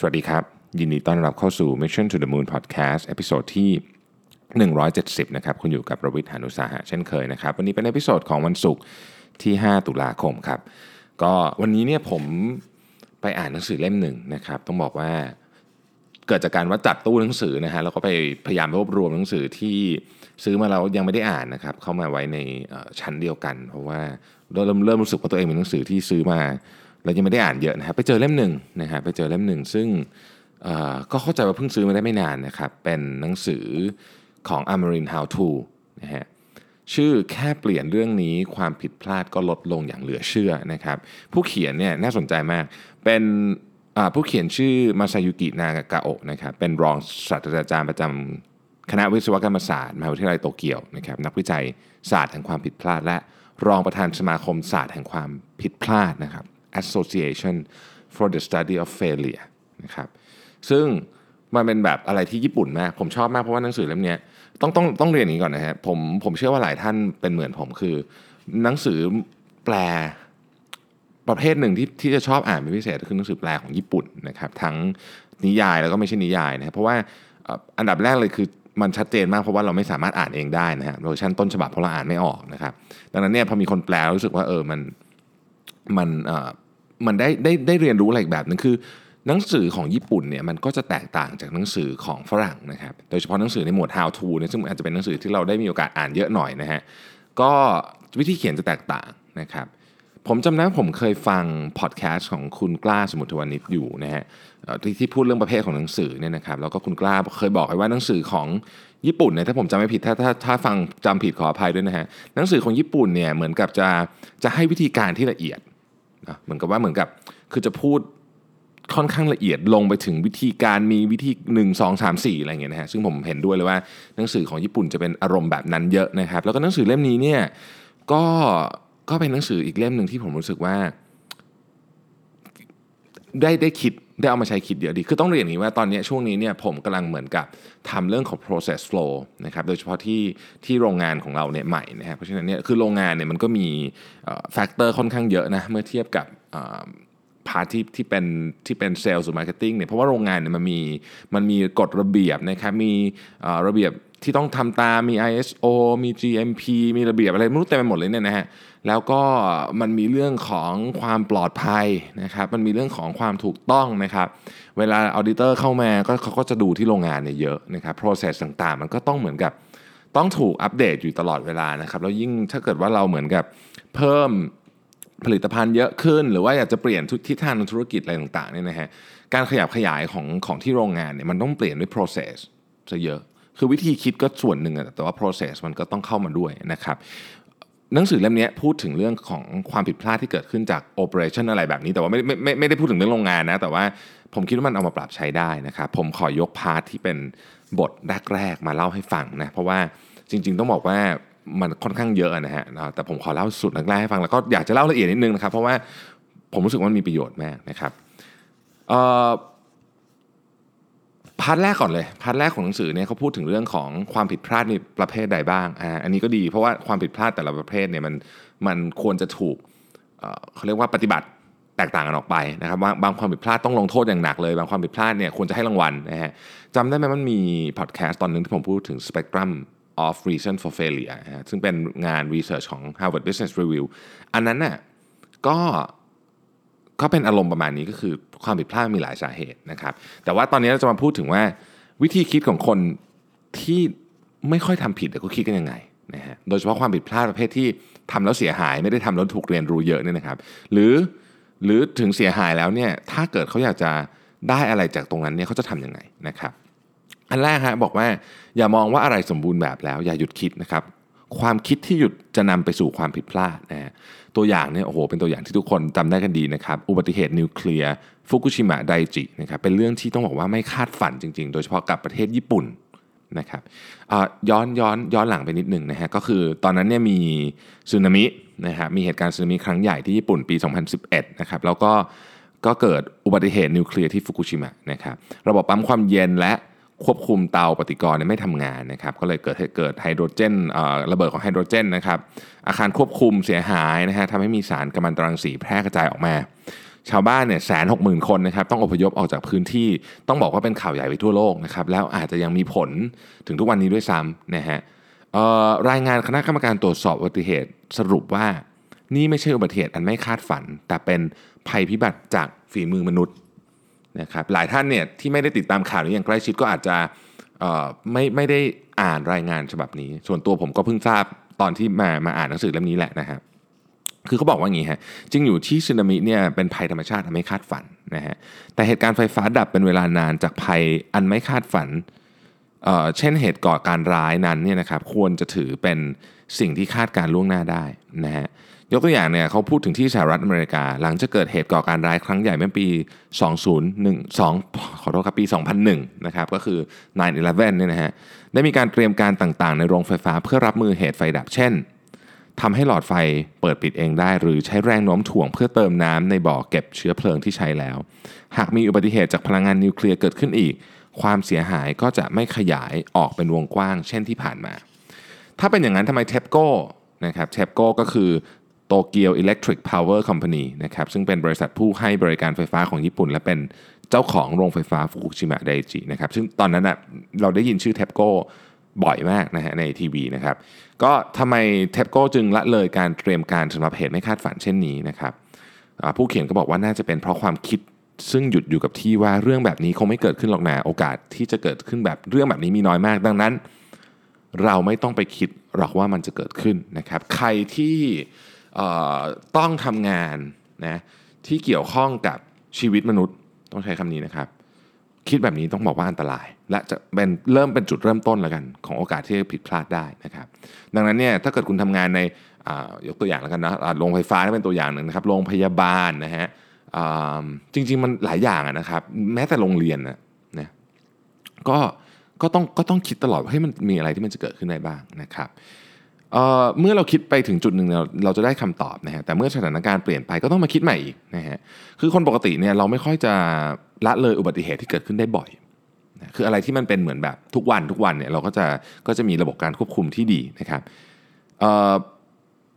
สวัสดีครับ ยินดีต้อนรับเข้าสู่ Mission to the Moon Podcast episode ที่170 นะครับ คุณอยู่กับรวิศ หาญอุตสาหะเช่นเคยนะครับ วันนี้เป็น episode ของวันศุกร์ที่ 5 ตุลาคมครับ ก็วันนี้เนี่ยผมไปอ่านหนังสือเล่มหนึ่งนะครับ ต้องบอกว่าเกิดจากการว่าจัดตู้หนังสือนะฮะแล้วก็ไปพยายามรวบรวมหนังสือที่ซื้อมาแล้วยังไม่ได้อ่านนะครับ เข้ามาไว้ในชั้นเดียวกัน เพราะว่าเริ่มเริ่มรู้สึกว่าตัวเองเป็นหนังสือที่ซื้อมา แล้วยังไม่ได้อ่านเยอะนะครับไปเจอเล่มหนึ่งนะฮะไปเจอเล่มหนึ่งซึ่งก็เข้าใจว่าเพิ่งซื้อมาได้ไม่นานนะครับเป็นหนังสือของ Amarin How to นะฮะชื่อแค่เปลี่ยนเรื่องนี้ความผิดพลาดก็ลดลงอย่างเหลือเชื่อนะครับ ผู้เขียนเนี่ยน่าสนใจมากเป็นผู้เขียนชื่อมาซายุกินากากาโอะนะครับเป็นรองศาสตราจารย์ประจำคณะวิศวกรรมศาสตร์มหาวิทยาลัยโตเกียวนะครับนักวิจัยศาสตร์แห่งความผิดพลาด และรองประธานสมาคมศาสตร์แห่งความผิดพลาดนะครับ Association for the Study of Failure นะครับซึ่งมันเป็นแบบอะไรที่ญี่ปุ่นมาก ผมชอบมากเพราะว่าหนังสือเล่มนี้ต้องต้องต้องเรียนอย่างนี้ก่อนนะฮะผมผมเชื่อว่าหลายท่านเป็นเหมือนผมคือ หนังสือแปลประเภทหนึ่งที่ที่จะชอบอ่านเป็นพิเศษคือหนังสือแปลของญี่ปุ่นนะครับทั้งนิยายแล้วก็ไม่ใช่นิยายนะครับเพราะว่าอันดับแรกเลยคือมันชัดเจนมากเพราะว่าเราไม่สามารถอ่านเองได้นะฮะเวอร์ชันต้นฉบับเพราะเราอ่านไม่ออกนะครับดังนั้นเนี่ยพอมีคนแปลรู้สึกว่าเออมันมันเออ มันได้ได้ได้เรียนรู้อะไรอีกแบบนึงคือ หนังสือของญี่ปุ่นเนี่ยมันก็จะแตกต่างจากหนังสือของฝรั่งนะครับโดยเฉพาะหนังสือในหมวด how to เนี่ยซึ่งอาจจะเป็นหนังสือที่เราได้มีโอกาสอ่านเยอะหน่อยนะฮะก็วิธีเขียนจะแตกต่างนะครับผมจำได้ผมเคยฟังพอดแคสต์ของคุณกล้าสมุทรวานิชอยู่นะฮะที่ที่พูดเรื่องประเภทของหนังสือเนี่ยนะครับแล้วก็คุณกล้าเคยบอกไว้ว่าหนังสือของญี่ปุ่นเนี่ยถ้าผมจำไม่ผิดถ้าถ้าถ้าฟังจำผิดขออภัยด้วยนะฮะหนังสือของญี่ปุ่นเนี่ยเหมือนกับจะจะให้วิธีการที่ละเอียด เหมือนกับว่าเหมือนกับคือจะพูดค่อนข้างละเอียดลงไปถึงวิธีการมีวิธี 1 2 3 4 อะไรอย่างเงี้ยนะฮะซึ่งผมเห็นด้วยเลยว่าหนังสือของญี่ปุ่นจะเป็นอารมณ์แบบนั้นเยอะนะครับ แล้วก็หนังสือเล่มนี้เนี่ยก็ก็เป็นหนังสืออีกเล่มหนึ่งที่ผมรู้สึกว่า ได้ได้คิด ได้เอามาใช้คิดเยอะดี คือต้องเรียนอย่างนี้ว่าตอนนี้ช่วงนี้เนี่ยผมกำลังเหมือนกับทำเรื่องของ process flow นะครับ โดยเฉพาะที่ที่โรงงานของเราเนี่ยใหม่นะครับ เพราะฉะนั้นเนี่ยคือโรงงานเนี่ยมันก็มี factor ค่อนข้างเยอะนะ เมื่อเทียบกับ part ที่ที่เป็นที่เป็นเซลล์หรือ marketing เนี่ยเพราะว่าโรงงานเนี่ยมันมีมันมีกฎระเบียบนะครับมีระเบียบ ที่ต้องทำตามมี ISO มี GMP มีระเบียบอะไรไม่รู้เต็มไปหมดเลยเนี่ยนะฮะแล้วก็มันมีเรื่องของความปลอดภัยนะครับ มันมีเรื่องของความถูกต้องนะครับ เวลาออเดเตอร์เข้ามาก็เขาก็จะดูที่โรงงานเนี่ยเยอะนะครับ process ต่างๆ มันก็ต้องเหมือนกับต้องถูกอัปเดตอยู่ตลอดเวลานะครับ แล้วยิ่งถ้าเกิดว่าเราเหมือนกับเพิ่มผลิตภัณฑ์เยอะขึ้น หรือว่าอยากจะเปลี่ยนทิศทางทางธุรกิจอะไรต่างๆเนี่ยนะฮะการขยับขยายของของที่โรงงานเนี่ยมันต้องเปลี่ยนด้วย process ซะเยอะ คือวิธีคิดก็ส่วนหนึ่งอะแต่ว่า process มันก็ต้องเข้ามาด้วยนะครับหนังสือเล่มนี้พูดถึงเรื่องของความผิดพลาดที่เกิดขึ้นจาก operation อะไรแบบนี้ แต่ว่าไม่ไม่ไม่ไม่ได้พูดถึงเรื่องโรงงานนะ แต่ว่าผมคิดว่ามันเอามาปรับใช้ได้นะครับผมขอยก part ที่เป็นบทแรกๆมาเล่าให้ฟังนะเพราะว่าจริง ๆ ต้องบอกว่ามันค่อนข้างเยอะนะฮะนะแต่ผมขอเล่าชุดแรกๆให้ฟังแล้วก็อยากจะเล่าละเอียดนิดนึงนะครับ เพราะว่าผมรู้สึกว่ามันมีประโยชน์มากนะครับเอ่อ part แรกก่อนเลย part แรกของหนังสือเนี่ยเขาพูดถึงเรื่องของความผิดพลาดในประเภทใดบ้างอ่าอันนี้ก็ดีเพราะว่าความผิดพลาดแต่ละประเภทเนี่ยมันมันควรจะถูกเขาเรียกว่าปฏิบัติแตกต่างกันออกไปนะครับบางบางความผิดพลาดต้องลงโทษอย่างหนักเลย บางความผิดพลาดเนี่ยควรจะให้รางวัลนะฮะจำได้ไหมมันมีพอดแคสต์ตอนหนึงที่ผมพูดถึง spectrum of reason for failure นะฮะซึ่งเป็นงาน research ของ Harvard Business Review อันนั้นน่ะก็ ก็เป็นอารมณ์ประมาณนี้ก็คือความผิดพลาดมีหลายสาเหตุนะครับ แต่ว่าตอนนี้เราจะมาพูดถึงว่าวิธีคิดของคนที่ไม่ค่อยทำผิดแต่เขาคิดกันยังไงนะฮะโดยเฉพาะความผิดพลาดประเภทที่ทำแล้วเสียหายไม่ได้ทำแล้วถูกเรียนรู้เยอะเนี่ยนะครับ หรือหรือถึงเสียหายแล้วเนี่ยถ้าเกิดเขาอยากจะได้อะไรจากตรงนั้นเนี่ยเขาจะทำยังไงนะครับ อันแรกฮะบอกว่าอย่ามองว่าอะไรสมบูรณ์แบบแล้วอย่าหยุดคิดนะครับ ความคิดที่หยุดจะนำไปสู่ความผิดพลาดนะฮะตัวอย่างเนี่ยโอ้โหเป็นตัวอย่างที่ทุกคนจำได้กันดีนะครับ อุบัติเหตุนิวเคลียร์ฟุกุชิมะไดจินะครับเป็นเรื่องที่ต้องบอกว่าไม่คาดฝันจริง ๆ โดยเฉพาะกับประเทศญี่ปุ่นนะครับย้อนย้อนย้อนหลังไปนิดหนึ่งนะฮะก็คือตอนนั้นเนี่ยมีสึนามินะฮะมีเหตุการณ์สึนามิครั้งใหญ่ที่ญี่ปุ่นปี 2011 นะครับแล้วก็ก็เกิดอุบัติเหตุนิวเคลียร์ที่ฟุกุชิมะนะครับระบบปั๊มความเย็นและ ควบคุมเตาปฏิกรณ์ไม่ทำงานนะครับก็เลยเกิดเกิดไฮโดรเจนระเบิดของไฮโดรเจนนะครับอาคารควบคุมเสียหายนะฮะทำให้มีสารกัมมันตรังสีแพร่กระจายออกมา ชาวบ้านเนี่ยแสนหกหมื่นคนนะครับต้องอพยพออกจากพื้นที่ต้องบอกว่าเป็นข่าวใหญ่ไปทั่วโลกนะครับแล้วอาจจะยังมีผลถึงทุกวันนี้ด้วยซ้ำนะฮะรายงานคณะกรรมการตรวจสอบอุบัติเหตุสรุปว่านี่ไม่ใช่อุบัติเหตุอันไม่คาดฝัน แต่เป็นภัยพิบัติจากฝีมือมนุษย์ นะครับหลายท่านเนี่ยที่ไม่ได้ติดตามข่าวนี้อย่างใกล้ชิดก็อาจจะไม่ไม่ได้อ่านรายงานฉบับนี้ ส่วนตัวผมก็เพิ่งทราบตอนที่มามาอ่านหนังสือเล่มนี้แหละนะครับคือเขาบอกว่าอย่างนี้ฮะจริงอยู่ที่สึนามิเนี่ยเป็นภัยธรรมชาติไม่คาดฝันนะฮะแต่เหตุการณ์ไฟฟ้าดับเป็นเวลานานจากภัยอันไม่คาดฝันเเช่นเหตุก่อการร้ายนั้นเนี่ยนะครับควรจะถือเป็นสิ่งที่คาดการล่วงหน้าได้นะฮะ ยกตัวอย่างเนี่ยเขาพูดถึงที่สหรัฐอเมริกา หลังจะเกิดเหตุก่อการร้ายครั้งใหญ่เมื่อปี 2012 ขอโทษครับปี 2001 นะครับก็คือ 9-11 เนี่ยนะฮะได้มีการเตรียมการต่างๆ ในโรงไฟฟ้าเพื่อรับมือเหตุไฟดับเช่นทำให้หลอดไฟเปิดปิดเองได้ หรือใช้แรงโน้มถ่วงเพื่อเติมน้ำในบ่อเก็บเชื้อเพลิงที่ใช้แล้ว หากมีอุบัติเหตุจากพลังงานนิวเคลียร์เกิดขึ้นอีก ความเสียหายก็จะไม่ขยายออกเป็นวงกว้าง เช่นที่ผ่านมา ถ้าเป็นอย่างนั้นทำไม TEPCO นะครับ TEPCO ก็คือ Tokyo Electric Power Company นะครับซึ่งเป็นบริษัทผู้ให้บริการไฟฟ้าของญี่ปุ่น และเป็นเจ้าของโรงไฟฟ้าฟุกุชิมะไดอิจินะครับซึ่งตอนนั้นนะเราได้ยินชื่อ TEPCOบ่อยมากนะฮะในทีวีนะครับก็ทำไมเทปโก้จึงละเลยการเตรียมการสำหรับเหตุไม่คาดฝันเช่นนี้นะครับผู้เขียนก็บอกว่าน่าจะเป็นเพราะความคิดซึ่งหยุดอยู่กับที่ว่าเรื่องแบบนี้คงไม่เกิดขึ้นหรอกนะโอกาสที่จะเกิดขึ้นแบบเรื่องแบบนี้มีน้อยมาก ดังนั้น เราไม่ต้องไปคิดหรอกว่ามันจะเกิดขึ้นนะครับ ใครที่ ต้องทำงานนะที่เกี่ยวข้องกับชีวิตมนุษย์ต้องใช้คำนี้นะครับ คิดแบบนี้ต้องบอกว่าอันตราย และจะเป็นเริ่มเป็นจุดเริ่มต้นแล้วกัน ของโอกาสที่จะผิดพลาดได้นะครับ ดังนั้นเนี่ยถ้าเกิดคุณทำงานในยกตัวอย่างแล้วกันนะโรงไฟฟ้าเป็นตัวอย่างหนึ่งนะครับโรงพยาบาลนะฮะจริง ๆ มันหลายอย่างนะครับ แม้แต่โรงเรียนนะนะก็ก็ต้องก็ต้องคิดตลอดว่าให้มันมีอะไรที่มันจะเกิดขึ้นได้บ้างนะครับ เมื่อเราคิดไปถึงจุดหนึ่งเราเราจะได้คำตอบนะฮะแต่เมื่อสถานการณ์เปลี่ยนไปก็ต้องมาคิดใหม่อีกนะฮะคือคนปกติเนี่ยเราไม่ค่อยจะละเลยอุบัติเหตุที่เกิดขึ้นได้บ่อยนะคืออะไรที่มันเป็นเหมือนแบบทุกวันทุกวันเนี่ยเราก็จะก็จะมีระบบการควบคุมที่ดีนะครับ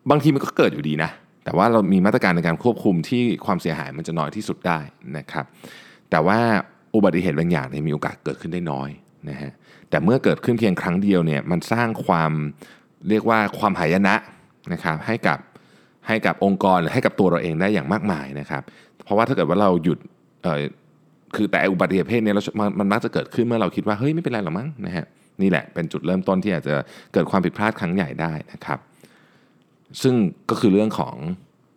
บางทีมันก็เกิดอยู่ดีนะแต่ว่าเรามีมาตรการในการควบคุมที่ความเสียหายมันจะน้อยที่สุดได้นะครับ แต่ว่าอุบัติเหตุบางอย่างเนี่ยมีโอกาสเกิดขึ้นได้น้อยนะฮะแต่เมื่อเกิดขึ้นเพียงครั้งเดียวเนี่ยมันสร้างความ เรียกว่าความหายนะนะครับให้กับให้กับองค์กรหรือให้กับตัวเราเองได้อย่างมากมายนะครับ เพราะว่าถ้าเกิดว่าเราหยุดคือแต่อุบัติเหตุเพศเนี้มันมักจะเกิดขึ้นเมื่อเราคิดว่าเฮ้ยไม่เป็นไรหรอกมั้งนะฮะนี่แหละเป็นจุดเริ่มต้นที่อาจจะเกิดความผิดพลาดครั้งใหญ่ได้นะครับ ซึ่งก็คือเรื่องของ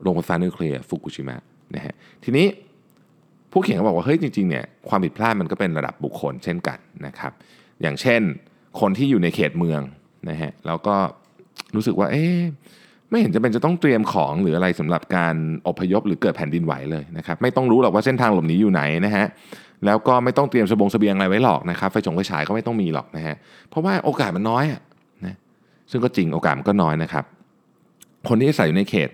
โรงไฟฟ้านิวเคลียร์ฟุกุชิมะนะฮะทีนี้ผู้เขียนก็บอกว่าเฮ้ยจริงๆเนี่ยความผิดพลาดมันก็เป็นระดับบุคคลเช่นกันนะครับ อย่างเช่นคนที่อยู่ในเขตเมือง นะฮะแล้วก็รู้สึกว่าเอ๊ะไม่เห็นจะเป็นจะต้องเตรียมของหรืออะไรสำหรับการอพยพหรือเกิดแผ่นดินไหวเลยนะครับไม่ต้องรู้หรอกว่าเส้นทางหลบหนีอยู่ไหนนะฮะแล้วก็ไม่ต้องเตรียมสบงสเสบียงอะไรไว้หรอกนะครับไฟฉงไฟฉายก็ไม่ต้องมีหรอกนะฮะเพราะว่าโอกาสมันน้อยอะนะซึ่งก็จริงโอกาสมันก็น้อยนะครับ คนที่ใส่อยู่ในเขต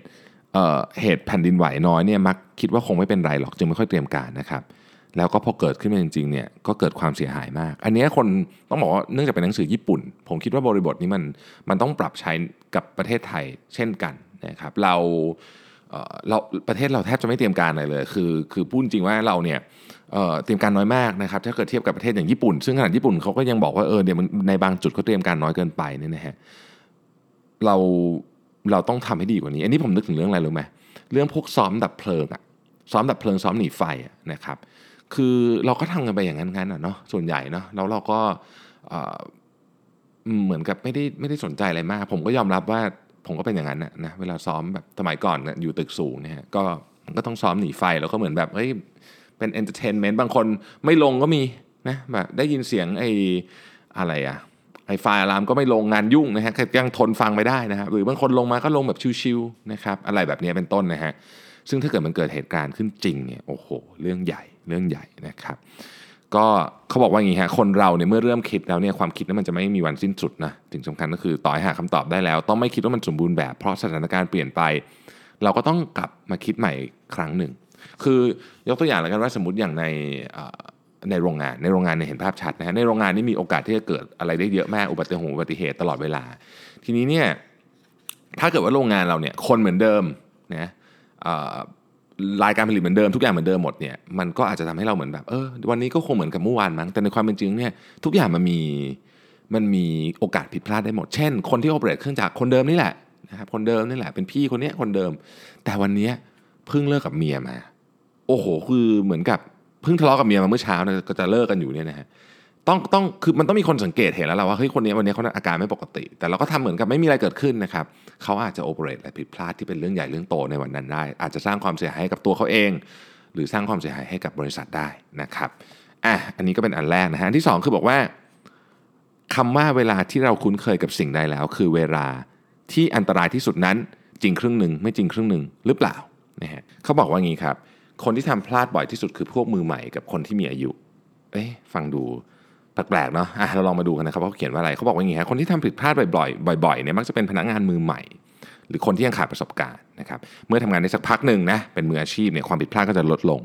เเหตุแผ่นดินไหวน้อยเนี่ยมักคิดว่าคงไม่เป็นไรหรอกจึงไม่ค่อยเตรียมการนะครับ แล้วก็พอเกิดขึ้นมาจริงๆเนี่ยก็เกิดความเสียหายมาก อันนี้คนต้องบอกว่าเนื่องจากเป็นหนังสือญี่ปุ่น ผมคิดว่าบริบทนี้มันมันต้องปรับใช้กับประเทศไทยเช่นกันนะครับเราเราประเทศเราแทบจะไม่เตรียมการอะไรเลย คือคือพูดจริงว่าเราเนี่ยเตรียมการน้อยมากนะครับ ถ้าเกิดเทียบกับประเทศอย่างญี่ปุ่น ซึ่งขนาดญี่ปุ่นเขาก็ยังบอกว่าเออเดี๋ยวในบางจุดเขาเตรียมการน้อยเกินไปเนี่ยนะฮะเราเราต้องทำให้ดีกว่านี้ อันนี้ผมนึกถึงเรื่องอะไรรู้ไหมเรื่องพวกซ้อมดับเพลิงอะซ้อมดับเพลิงซ้อมหนีไฟนะครับ คือเราก็ทำกันไปอย่างนั้นกันเนาะส่วนใหญ่เนาะแล้วเราก็เหมือนกับไม่ได้ไม่ได้สนใจอะไรมาก ผมก็ยอมรับว่าผมก็เป็นอย่างนั้นนะเวลาซ้อมแบบสมัยก่อนอยู่ตึกสูงเนี่ยก็ก็ต้องซ้อมหนีไฟแล้วก็เหมือนแบบเฮ้ยเป็น entertainment บางคนไม่ลงก็มีนะแบบได้ยินเสียงไอ้อะไรอะไอ้ fire alarm ก็ไม่ลงงานยุ่งนะฮะยังทนฟังไม่ได้นะครับหรือบางคนลงมาก็ลงแบบชิวๆนะครับอะไรแบบนี้เป็นต้นนะฮะซึ่งถ้าเกิดมันเกิดเหตุการณ์ขึ้นจริงเนี่ยโอ้โห เรื่องใหญ่ เรื่องใหญ่นะครับ ก็เขาบอกว่าอย่างนี้ฮะคนเราเนี่ยเมื่อเริ่มคิดแล้วเนี่ยความคิดนั้นมันจะไม่มีวันสิ้นสุดนะถึงสำคัญก็คือต่อให้หาคำตอบได้แล้ว ต้องไม่คิดว่ามันสมบูรณ์แบบเพราะสถานการณ์เปลี่ยนไป เราก็ต้องกลับมาคิดใหม่ครั้งหนึ่ง คือยกตัวอย่างแล้วกันว่าสมมติอย่างในในโรงงานในโรงงานเนี่ยเห็นภาพชัดนะฮะในโรงงานนี่มีโอกาสที่จะเกิดอะไรได้เยอะมากอุบัติเหตุอุบัติเหตุตลอดเวลา ทีนี้เนี่ยถ้าเกิดว่าโรงงานเราเนี่ยคนเหมือนเดิมนะ รายการผลิตเหมือนเดิมทุกอย่างเหมือนเดิมหมดเนี่ยมันก็อาจจะทำให้เราเหมือนแบบเออวันนี้ก็คงเหมือนกับเมื่อวานมั้งแต่ในความเป็นจริงเนี่ยทุกอย่างมันมีมันมีโอกาสผิดพลาดได้หมด เช่น คนที่โอเปเรตเครื่องจักรคนเดิมนี่แหละนะครับคนเดิมนี่แหละเป็นพี่คนนี้คนเดิม แต่วันนี้เพิ่งเลิกกับเมียมา โอ้โห คือเหมือนกับเพิ่งทะเลาะกับเมียมาเมื่อเช้านี่ยก็จะเลิกกันอยู่เนี่ยนะฮะ ต้องต้องคือมันต้องมีคนสังเกตเห็นแล้วแหละว่าเฮ้ยคนนี้วันนี้เขาอาการไม่ปกติ แต่เราก็ทำเหมือนกับไม่มีอะไรเกิดขึ้นนะครับเขาอาจจะโอเปเรตอะไรผิดพลาดที่เป็นเรื่องใหญ่เรื่องโตในวันนั้นได้ อาจจะสร้างความเสียหายให้กับตัวเขาเอง หรือสร้างความเสียหายให้กับบริษัทได้นะครับอะอันนี้ก็เป็นอันแรกนะฮะอันที่สองคือบอกว่าคำว่าเวลาที่เราคุ้นเคยกับสิ่งใดแล้ว คือเวลาที่อันตรายที่สุดนั้น จริงครึ่งหนึ่งไม่จริงครึ่งหนึ่งหรือเปล่านะฮะเขาบอกว่างี้ครับคนที่ทำพลาดบ่อยที่สุดคือพวกมือใหม่กับคนที่มีอายุเอ๊ะฟังดู แปลกๆเนาะอะเราลองมาดูกันนะครับว่าเขาเขียนว่าอะไรเขาบอกว่าอย่างนี้ครับคนที่ทำผิดพลาดบ่อยๆบ่อยๆเนี่ยมักจะเป็นพนักงานมือใหม่ หรือคนที่ยังขาดประสบการณ์นะครับเมื่อทำงานในสักพักหนึ่งนะเป็นมืออาชีพเนี่ยความผิดพลาดก็จะลดลง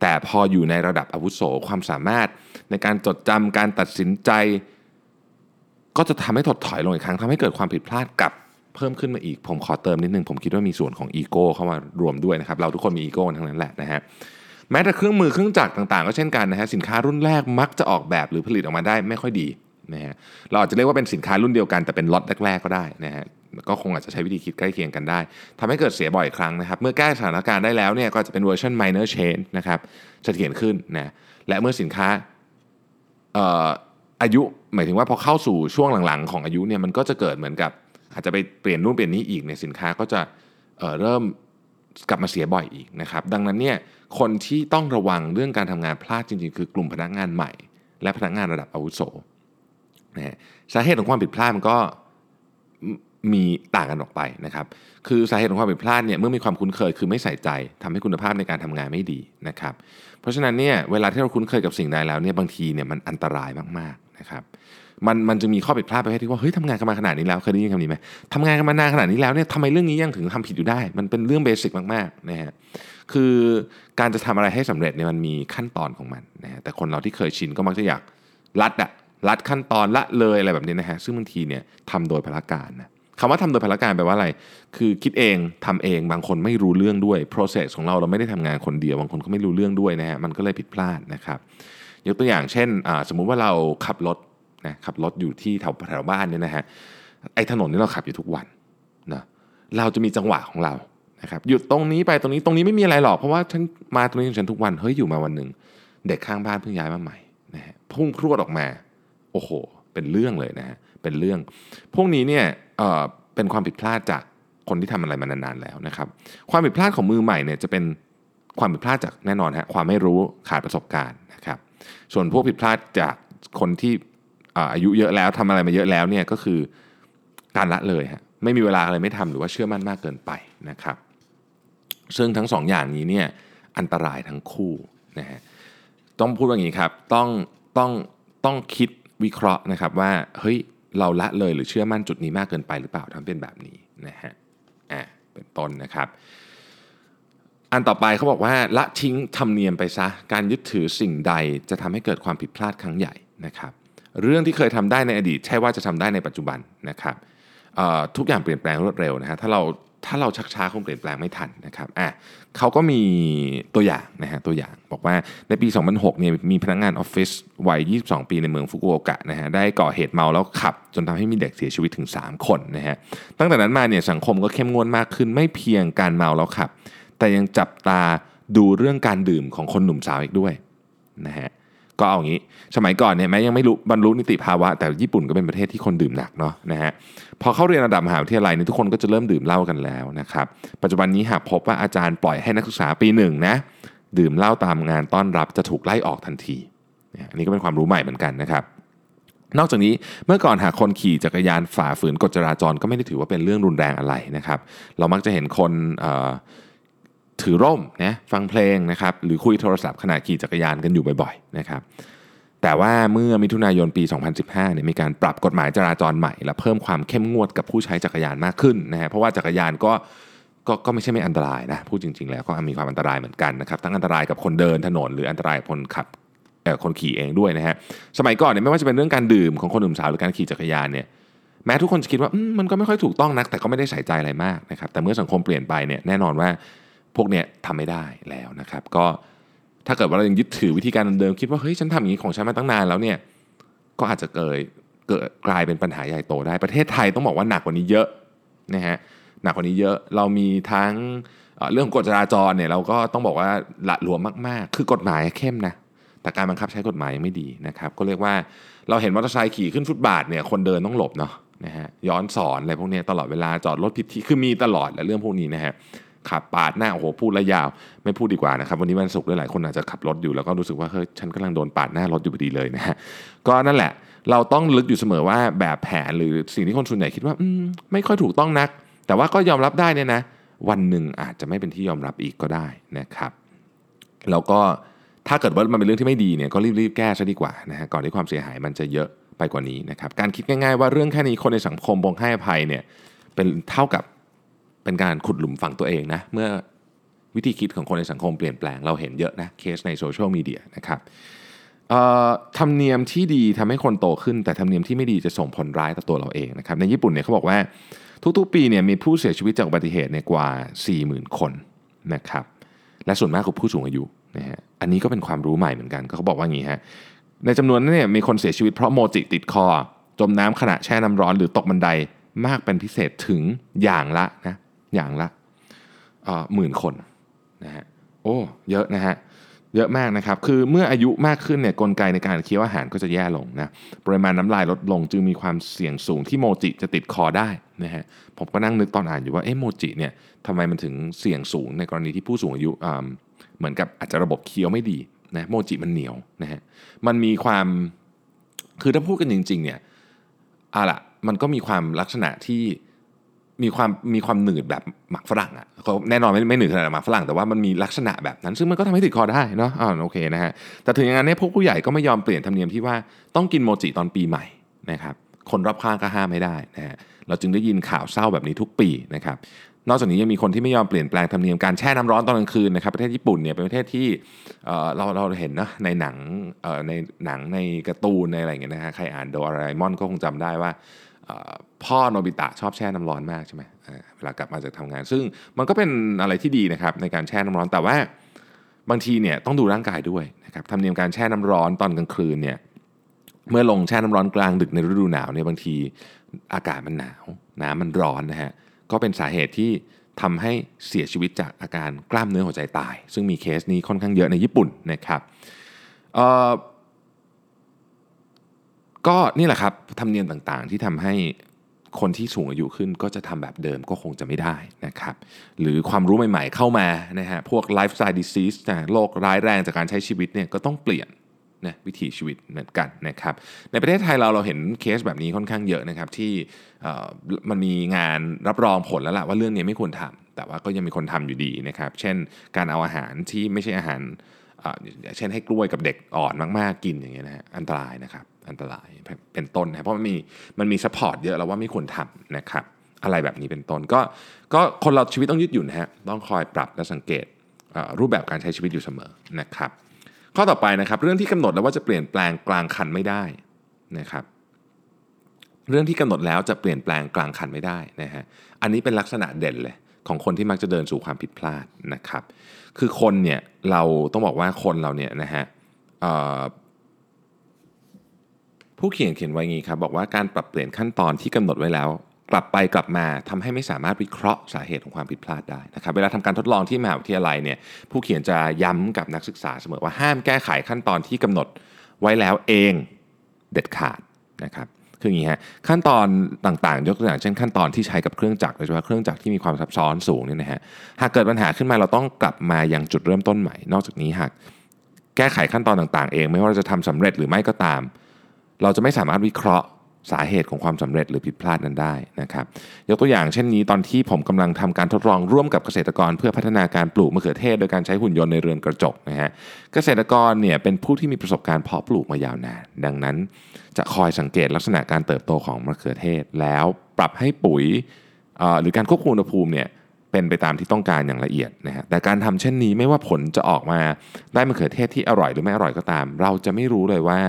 แต่พออยู่ในระดับอาวุโสความสามารถในการจดจำการตัดสินใจ ก็จะทำให้ถดถอยลงอีกครั้งทำให้เกิดความผิดพลาดกับเพิ่มขึ้นมาอีกผมขอเติมนิดนึงผมคิดว่ามีส่วนของอีโก้เข้ามารวมด้วยนะครับเราทุกคนมีอีโก้ทั้งนั้นแหละนะฮะ แม้แต่เครื่องมือเครื่องจักรต่างๆ ก็เช่นกันนะฮะสินค้ารุ่นแรกมักจะออกแบบหรือผลิตออกมาได้ไม่ค่อยดีนะฮะเราอาจจะเรียกว่าเป็นสินค้ารุ่นเดียวกันแต่เป็นล็อตแรกๆก็ได้นะฮะก็คงอาจจะใช้วิธีคิดใกล้เคียงกันได้ทำให้เกิดเสียบ่อยครั้งนะครับ เมื่อแก้สถานการณ์ได้แล้วเนี่ยก็จะเป็นเวอร์ชัน minor change นะครับเสถียรขึ้นนะและเมื่อสินค้าอายุหมายถึงว่าพอเข้าสู่ช่วงหลังๆ ของอายุเนี่ยมันก็จะเกิดเหมือนกับ อาจจะไปเปลี่ยนนู่นเปลี่ยนนี้อีกเนี่ยสินค้าก็จะเเริ่ม กลับมาเสียบ่อยอีกนะครับ ดังนั้นเนี่ยคนที่ต้องระวังเรื่องการทำงานพลาดจริงๆ คือกลุ่มพนักงานใหม่ และพนักงานระดับอาวุโสนะสาเหตุของความผิดพลาดมันก็มีต่างกันออกไปนะครับ คือสาเหตุของความผิดพลาดเนี่ยเมื่อมีความคุ้นเคยคือไม่ใส่ใจทำให้คุณภาพในการทำงานไม่ดีนะครับ เพราะฉะนั้นเนี่ยเวลาที่เราคุ้นเคยกับสิ่งใดแล้วเนี่ยบางทีเนี่ยมันอันตรายมากๆนะครับ มันมันจะมีข้อผิดพลาดไปที่ว่าเฮ้ยทำงานกันมาขนาดนี้แล้วเคยได้ยินคำนี้ไหมทำงานกันมานานขนาดนี้แล้วเนี่ยทำไมเรื่องนี้ยังถึงทำผิดอยู่ได้ มันเป็นเรื่องเบสิกมากๆนะฮะคือการจะทำอะไรให้สำเร็จเนี่ยมันมีขั้นตอนของมันนะฮะแต่คนเราที่เคยชินก็มักจะอยากรัดอะรัดขั้นตอนละเลยอะไรแบบนี้นะฮะซึ่งบางทีเนี่ยทำโดยพละการนะคำว่าทำโดยพละการแปลว่าอะไร คือคิดเองทำเองบางคนไม่รู้เรื่องด้วย process ของเราเราไม่ได้ทำงานคนเดียว บางคนก็ไม่รู้เรื่องด้วยนะฮะมันก็เลยผิดพลาดนะครับยกตัวอย่างเช่นสมมุติว่าเราขับรถ นะขับรถอยู่ที่แถวแถวบ้านเนี่ยนะฮะไอ้ถนนนี่เราขับอยู่ทุกวันนะเราจะมีจังหวะของเรานะครับหยุดตรงนี้ไปตรงนี้ตรงนี้ไม่มีอะไรหรอกเพราะว่าฉันมาตรงนี้ฉันทุกวันเฮ้ยอยู่มาวันหนึ่งเด็กข้างบ้านเพิ่งย้ายมาใหม่นะฮะพุ่งพรวดออกมาโอ้โห เป็นเรื่องเลยนะฮะเป็นเรื่อง พวกนี้เนี่ยเอ่อเป็นความผิดพลาดจากคนที่ทำอะไรมานานๆแล้วนะครับ ความผิดพลาดของมือใหม่เนี่ยจะเป็นความผิดพลาดจากแน่นอนฮะความไม่รู้ขาดประสบการณ์นะครับ ส่วนพวกผิดพลาดจากคนที่ อายุเยอะแล้วทำอะไรมาเยอะแล้วเนี่ยก็คือการละเลยฮะไม่มีเวลาอะไรไม่ทำหรือว่าเชื่อมั่นมากเกินไปนะครับ ซึ่งทั้งสองอย่างนี้เนี่ยอันตรายทั้งคู่นะฮะต้องพูดว่าอย่างนี้ครับต้องต้องต้องคิดวิเคราะห์นะครับว่าเฮ้ยเราละเลยหรือเชื่อมั่นจุดนี้มากเกินไปหรือเปล่าทำเป็นแบบนี้นะฮะอ่าเป็นต้นนะครับ อันต่อไปเขาบอกว่าละทิ้งธรรมเนียมไปซะการยึดถือสิ่งใดจะทำให้เกิดความผิดพลาดครั้งใหญ่นะครับ เรื่องที่เคยทำได้ในอดีต ใช่ว่าจะทำได้ในปัจจุบันนะครับทุกอย่างเปลี่ยนแปลงรวดเร็วนะฮะถ้าเราถ้าเราชักช้าคงเปลี่ยนแปลงไม่ทันนะครับอะเขาก็มีตัวอย่างนะฮะตัวอย่างบอกว่าในปี 2006เนี่ยมีพนักงงานออฟฟิศวัย 22 ปีในเมืองฟุกุโอกะนะฮะได้ก่อเหตุเมาแล้วขับ จนทำให้มีเด็กเสียชีวิตถึง 3 คนนะฮะตั้งแต่นั้นมาเนี่ยสังคมก็เข้มงวดมากขึ้นไม่เพียงการเมาแล้วขับ แต่ยังจับตาดูเรื่องการดื่มของคนหนุ่มสาวอีกด้วยนะฮะ ก็เอางี้ สมัยก่อนเนี่ยแม้ยังไม่รู้บรรลุนิติภาวะ แต่ญี่ปุ่นก็เป็นประเทศที่คนดื่มหนักเนาะนะฮะพอเข้าเรียนระดับมหาวิทยาลัยเนี่ยทุกคนก็จะเริ่มดื่มเหล้ากันแล้วนะครับปัจจุบันนี้หากพบว่าอาจารย์ปล่อยให้นักศึกษาปีหนึ่งนะดื่มเหล้าตามงานต้อนรับจะถูกไล่ออกทันทีอันนี้ก็เป็นความรู้ใหม่เหมือนกันนะครับนอกจากนี้เมื่อก่อนหากคนขี่จักรยานฝ่าฝืนกฎจราจรก็ไม่ได้ถือว่าเป็นเรื่องรุนแรงอะไรนะครับ เรามักจะเห็นคน ถือร่มนะฟังเพลงนะครับหรือคุยโทรศัพท์ขณะขี่จักรยานกันอยู่บ่อยๆนะครับแต่ว่าเมื่อมิถุนายนปี 2015เนี่ยมีการปรับกฎหมายจราจรใหม่ และเพิ่มความเข้มงวดกับผู้ใช้จักรยานมากขึ้นนะฮะเพราะว่าจักรยานก็ก็ก็ไม่ใช่ไม่อันตรายนะพูดจริง ๆ แล้วก็มีความอันตรายเหมือนกันนะครับทั้งอันตรายกับคนเดินถนน หรืออันตรายคนขับคนขี่เองด้วยนะฮะสมัยก่อนเนี่ยไม่ว่าจะเป็นเรื่องการดื่มของคนหนุ่มสาวหรือการขี่จักรยานเนี่ยแม้ทุกคนจะคิดว่ามันก็ไม่ค่อยถูกต้องนัก แต่ก็ไม่ได้ใส่ใจอะไรมากนะครับแต่เมื่อสังคมเปลี่ยนไปเนี่ยแน่นอนว่า พวกเนี้ยทำไม่ได้แล้วนะครับ ก็ถ้าเกิดว่าเรายังยึดถือวิธีการเดิมคิดว่าเฮ้ยฉันทำอย่างนี้ของฉันมาตั้งนานแล้วเนี่ยก็อาจจะเกิดเกิดกลายเป็นปัญหาใหญ่โตได้ประเทศไทยต้องบอกว่าหนักกว่านี้เยอะนะฮะหนักกว่านี้เยอะเรามีทั้งเรื่องกฎจราจรเนี่ยเราก็ต้องบอกว่าละหลวมมากๆ คือกฎหมายเข้มนะแต่การบังคับใช้กฎหมายยังไม่ดีนะครับ ก็เรียกว่าเราเห็นมอเตอร์ไซค์ขี่ขึ้นฟุตบาทเนี่ยคนเดินต้องหลบเนาะนะฮะย้อนสอนอะไรพวกนี้ตลอดเวลาจอดรถผิดที่คือมีตลอดและเรื่องพวกนี้นะฮะ ขับปาดหน้าโอ้โหพูดระยาว ไม่พูดดีกว่านะครับ วันนี้วันศุกร์ด้วยหลายคนอาจจะขับรถอยู่แล้วก็รู้สึกว่าเฮ้ยฉันกำลังโดนปาดหน้ารถอยู่พอดีเลยนะฮะก็นั่นแหละ เราต้องลึกอยู่เสมอว่าแบบแผนหรือสิ่งที่คนส่วนใหญ่คิดว่าไม่ค่อยถูกต้องนัก แต่ว่าก็ยอมรับได้เนี่ยนะ วันหนึ่งอาจจะไม่เป็นที่ยอมรับอีกก็ได้นะครับแล้วก็ถ้าเกิดว่ามันเป็นเรื่องที่ไม่ดีเนี่ยก็รีบๆแก้ซะดีกว่านะฮะก่อนที่ความเสียหายมันจะเยอะไปกว่านี้นะครับการคิดง่ายๆว่าเรื่องแค่นี้คนในสังคมบงให้อภัยเนี่ยเป็นเท่ากับ เป็นการขุดหลุมฝังตัวเองนะเมื่อวิธีคิดของคนในสังคมเปลี่ยนแปลงเราเห็นเยอะนะเคสในโซเชียลมีเดียนะครับธรรมเนียมที่ดีทำให้คนโตขึ้น แต่ธรรมเนียมที่ไม่ดีจะส่งผลร้ายต่อตัวเราเองนะครับในญี่ปุ่นเนี่ยเขาบอกว่าทุกๆ ปีเนี่ยมีผู้เสียชีวิตจากอุบัติเหตุเนี่ยกว่า 40,000 คนนะครับและส่วนมากคือผู้สูงอายุนะฮะอันนี้ก็เป็นความรู้ใหม่เหมือนกันเขาบอกว่าอย่างนี้ฮะในจำนวนนั้นเนี่ยมีคนเสียชีวิตเพราะโมจิติดคอ จมน้ำขณะแช่น้ำร้อนหรือตกบันไดมากเป็นพิเศษถึงอย่างละนะ อย่างละหมื่นคนนะฮะโอ้เยอะนะฮะเยอะมากนะครับ คือเมื่ออายุมากขึ้นเนี่ยกลไกในการเคี้ยวอาหารก็จะแย่ลงนะปริมาณน้ำลายลดลงจึงมีความเสี่ยงสูงที่โมจิจะติดคอได้นะฮะผมก็นั่งนึกตอนอ่านอยู่ว่าเอ๊ะโมจิเนี่ยทำไมมันถึงเสี่ยงสูงในกรณีที่ผู้สูงอายุเหมือนกับอาจจะระบบเคี้ยวไม่ดีนะโมจิมันเหนียวนะฮะมันมีความคือถ้าพูดกันจริงๆเนี่ยอะล่ะมันก็มีความลักษณะที่ มีความมีความหนืดแบบหมักฝรั่งอะ่ะเขาแน่นอนไม่ไม่หนืดขนาดหมักฝรั่งแต่ว่ามันมีลักษณะแบบนั้น ซึ่งมันก็ทำให้ติดคอได้เนาะอ่าโอเคนะฮะแต่ถึงอย่างนั้นเนี่ยพวกผู้ใหญ่ก็ไม่ยอมเปลี่ยนธรรมเนียมที่ว่าต้องกินโมจิตอนปีใหม่นะครับคนรอบข้างก็ห้ามไม่ได้นะฮะเราจึงได้ยินข่าวเศร้าแบบนี้ทุกปีนะครับนอกจากนี้ยังมีคนที่ไม่ยอมเปลี่ยนแปลงธรรมเนียมการแช่น้ำร้อนตอนกลางคืนนะครับประเทศญี่ปุ่นเนี่ยเป็นประเทศที่เราเราเห็นนะในหนังในหนังในการ์ตูนในอะไรอย่างเงี้ยนะฮะใครอ่านโดราเอมอนก็คงจำได้ว่า พ่อโนบิตะชอบแช่น้ำร้อนมากใช่ไหมเวลากลับมาจากทำงาน ซึ่งมันก็เป็นอะไรที่ดีนะครับในการแช่น้ำร้อนแต่ว่าบางทีเนี่ยต้องดูร่างกายด้วยนะครับธรรมเนียมการแช่น้ำร้อนตอนกลางคืนเนี่ยเมื่อลงแช่น้ำร้อนกลางดึกในฤดูหนาวเนี่ยบางทีอากาศมันหนาวน้ำมันร้อนนะฮะก็เป็นสาเหตุที่ทำให้เสียชีวิตจากอาการกล้ามเนื้อหัวใจตาย ซึ่งมีเคสนี้ค่อนข้างเยอะในญี่ปุ่นนะครับ ก็นี่แหละครับธรรมเนียมต่างๆ ที่ทำให้คนที่สูงอายุขึ้นก็จะทำแบบเดิมก็คงจะไม่ได้นะครับหรือความรู้ใหม่ๆเข้ามานะฮะพวกไลฟ์สไตล์ดิซีสโรคร้ายแรงจากการใช้ชีวิตเนี่ยก็ต้องเปลี่ยนนะวิถีชีวิตเหมือนกันนะครับในประเทศไทยเราเราเห็นเคสแบบนี้ค่อนข้างเยอะนะครับที่มันมีงานรับรองผลแล้วล่ะว่าเรื่องนี้ไม่ควรทำแต่ว่าก็ยังมีคนทำอยู่ดีนะครับ เช่นการเอาอาหารที่ไม่ใช่อาหาร เช่นให้กล้วยกับเด็กอ่อนมากๆกินอย่างเงี้ยนะฮะอันตรายนะครับอันตรายเป็นต้นนะเพราะมันมีมันมีสปอร์ตเยอะแล้วว่าไม่ควรทำนะครับอะไรแบบนี้เป็นต้นก็ก็คนเราชีวิตต้องยืดหยุ่นฮะต้องคอยปรับและสังเกตรูปแบบการใช้ชีวิตอยู่เสมอนะครับ ข้อต่อไปนะครับ เรื่องที่กำหนดแล้วว่าจะเปลี่ยนแปลงกลางคันไม่ได้นะครับ เรื่องที่กำหนดแล้วจะเปลี่ยนแปลงกลางคันไม่ได้นะฮะอันนี้เป็นลักษณะเด่นเลยของคนที่มักจะเดินสู่ความผิดพลาดนะครับ คือคนเนี่ยเราต้องบอกว่าคนเราเนี่ยนะฮะผู้เขียนเขียนไว้งี้ครับบอกว่าการปรับเปลี่ยนขั้นตอนที่กำหนดไว้แล้ว กลับไปกลับมาทำให้ไม่สามารถวิเคราะห์สาเหตุของความผิดพลาดได้นะครับเวลาทำการทดลองที่มหาวิทยาลัยเนี่ยผู้เขียนจะย้ำกับนักศึกษาเสมอว่าห้ามแก้ไขขั้นตอนที่กำหนดไว้แล้วเองเด็ดขาดนะครับ คืออย่างนี้ฮะขั้นตอนต่างๆ ยกตัวอย่างเช่นขั้นตอนที่ใช้กับเครื่องจักรโดยเฉพาะเครื่องจักรที่มีความซับซ้อนสูงเนี่ยนะฮะหากเกิดปัญหาขึ้นมาเราต้องกลับมายังจุดเริ่มต้นใหม่ นอกจากนี้หากแก้ไขขั้นตอนต่างๆ เอง ไม่ว่าเราจะทำสำเร็จหรือไม่ก็ตาม เราจะไม่สามารถวิเคราะห์ สาเหตุของความสำเร็จหรือผิดพลาดนั้นได้นะครับยกตัวอย่างเช่นนี้ตอนที่ผมกำลังทำการทดลองร่วมกับเกษตรกร เพื่อพัฒนาการปลูกมะเขือเทศ โดยการใช้หุ่นยนต์ในเรือนกระจกนะฮะเกษตรกรเนี่ยเป็นผู้ที่มีประสบการณ์เพาะปลูกมายาวนาน ดังนั้นจะคอยสังเกตลักษณะการเติบโตของมะเขือเทศ แล้วปรับให้ปุ๋ยหรือการควบคุมอุณหภูมิเนี่ยเป็นไปตามที่ต้องการอย่างละเอียดนะฮะแต่การทำเช่นนี้ไม่ว่าผลจะออกมาได้มะเขือเทศที่อร่อยหรือไม่อร่อยก็ตาม เราจะไม่รู้เลยว่า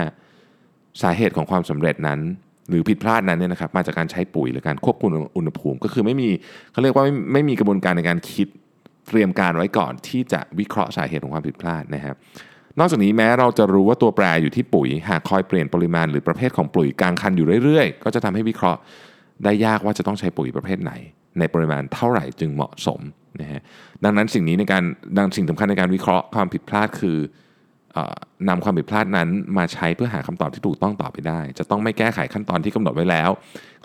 สาเหตุของความสำเร็จนั้น หรือผิดพลาดนั้นเนี่ยนะครับมาจากการใช้ปุ๋ยหรือการควบคุมอุณหภูมิ ก็คือไม่มีเขาเรียกว่าไม่ไม่มีกระบวนการในการคิดเตรียมการไว้ก่อนที่จะวิเคราะห์สาเหตุของความผิดพลาดนะครับนอกจากนี้แม้เราจะรู้ว่าตัวแปรอยู่ที่ปุ๋ย หากคอยเปลี่ยนปริมาณหรือประเภทของปุ๋ยกลางคันอยู่เรื่อยๆ ก็จะทำให้วิเคราะห์ได้ยากว่าจะต้องใช้ปุ๋ยประเภทไหน ในปริมาณเท่าไหร่จึงเหมาะสมนะฮะดังนั้นสิ่งนี้ในการดังสิ่งสำคัญในการวิเคราะห์ความผิดพลาดคือ นำความผิดพลาดนั้นมาใช้เพื่อหาคำตอบที่ถูกต้องต่อไปได้ จะต้องไม่แก้ไขขั้นตอนที่กำหนดไว้แล้ว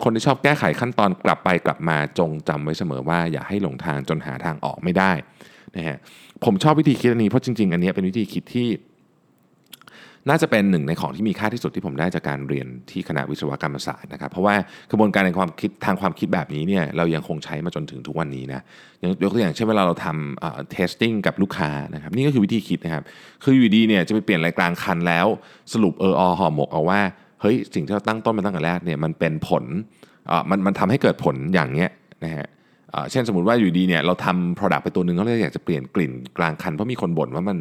คนที่ชอบแก้ไขขั้นตอนกลับไปกลับมาจงจำไว้เสมอว่าอย่าให้หลงทางจนหาทางออกไม่ได้นะฮะผมชอบวิธีคิดอันนี้เพราะจริง ๆ อันนี้เป็นวิธีคิดที่ น่าจะเป็นหนึ่งในของที่มีค่าที่สุดที่ผมได้จากการเรียนที่คณะวิศวกรรมศาสตร์นะครับ เพราะว่ากระบวนการในความคิดทางความคิดแบบนี้เนี่ยเรายังคงใช้มาจนถึงทุกวันนี้นะยกตัวอย่างเช่นเวลาเราทำ testing กับลูกค้านะครับนี่ก็คือวิธีคิดนะครับ คืออยู่ดีเนี่ยจะไปเปลี่ยนอะไรกลางคันแล้ว สรุปเอออห่อหมกเอาว่าเฮ้ยสิ่งที่เราตั้งต้นมาตั้งแต่แรกเนี่ยมันเป็นผลมันมันทำให้เกิดผลอย่างเนี้ยนะฮะเช่นสมมติว่าอยู่ดีเนี่ยเราทำ product ไปตัวหนึ่งก็เลยอยากจะเปลี่ยนกลิ่นกลางคันเพราะมีคนบ่นว่ามัน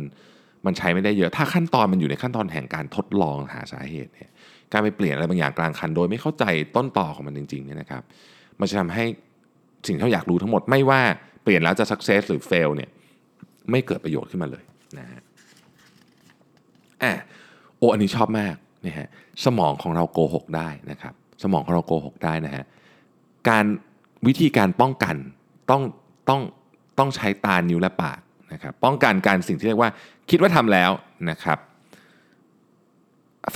มันใช้ไม่ได้เยอะ ถ้าขั้นตอนมันอยู่ในขั้นตอนแห่งการทดลองหาสาเหตุเนี่ยการไปเปลี่ยนอะไรบางอย่างกลางคัน โดยไม่เข้าใจต้นต่อของมันจริงๆเนี่ยนะครับ มันจะทำให้สิ่งที่เราอยากรู้ทั้งหมดไม่ว่าเปลี่ยนแล้วจะ success หรือ fail เนี่ยไม่เกิดประโยชน์ขึ้นมาเลยนะฮะอะโอ้อันนี้ชอบมากนะฮะสมองของเราโกหกได้นะครับ สมองของเราโกหกได้นะฮะการวิธีการป้องกันต้องต้องต้องใช้ตานิ้วและปากนะครับป้องกันการสิ่งที่เรียกว่า คิดว่าทำแล้วนะครับ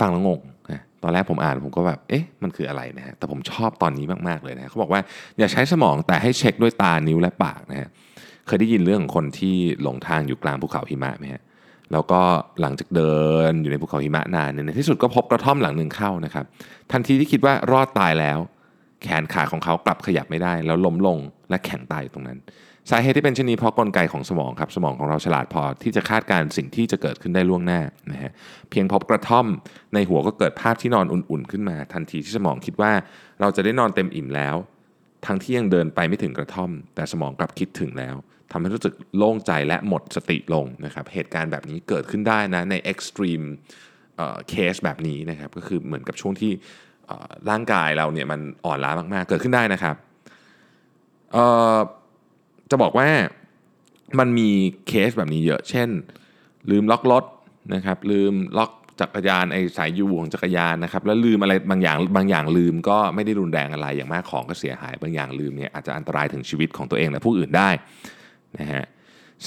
ฟังแล้วงงนะตอนแรกผมอ่านผมก็แบบ เอ๊ะ มันคืออะไรนะฮะ แต่ผมชอบตอนนี้มาก ๆ เลยนะเขาบอกว่าอย่าใช้สมองแต่ให้เช็คด้วยตา นิ้ว และปากนะฮะ เคยได้ยินเรื่องของคนที่หลงทางอยู่กลางภูเขาหิมะไหมฮะ แล้วก็หลังจากเดินอยู่ในภูเขาหิมะนานเนี่ยในที่สุดก็พบกระท่อมหลังหนึ่งเข้านะครับ ทันทีที่คิดว่ารอดตายแล้ว แขนขาของเขากลับขยับไม่ได้ แล้วล้มลงและแข็งตายอยู่ตรงนั้น สาเหตุที่เป็นเช่นนี้เพราะกลไกของสมองครับสมองของเราฉลาดพอที่จะคาดการสิ่งที่จะเกิดขึ้นได้ล่วงหน้านะฮะเพียงพบกระท่อมในหัวก็เกิดภาพที่นอนอุ่นๆ ขึ้นมา ทันทีที่สมองคิดว่าเราจะได้นอนเต็มอิ่มแล้ว ทั้งที่ยังเดินไปไม่ถึงกระท่อม แต่สมองกลับคิดถึงแล้วทำให้รู้สึกโล่งใจและหมดสติลงนะครับเหตุการณ์แบบนี้เกิดขึ้นได้นะใน extreme เคสแบบนี้นะครับก็คือเหมือนกับช่วงที่ร่างกายเราเนี่ยมันอ่อนล้ามากๆ เกิดขึ้นได้นะครับ จะบอกว่ามันมีเคสแบบนี้เยอะ เช่น ลืมล็อกรถนะครับลืมล็อกจักรยานไอ้สายยูของจักรยานนะครับแล้วลืมอะไรบางอย่างบางอย่างลืมก็ไม่ได้รุนแรงอะไรอย่างมากของก็เสียหาย บางอย่างลืมเนี่ยอาจจะอันตรายถึงชีวิตของตัวเองและผู้อื่นได้นะฮะ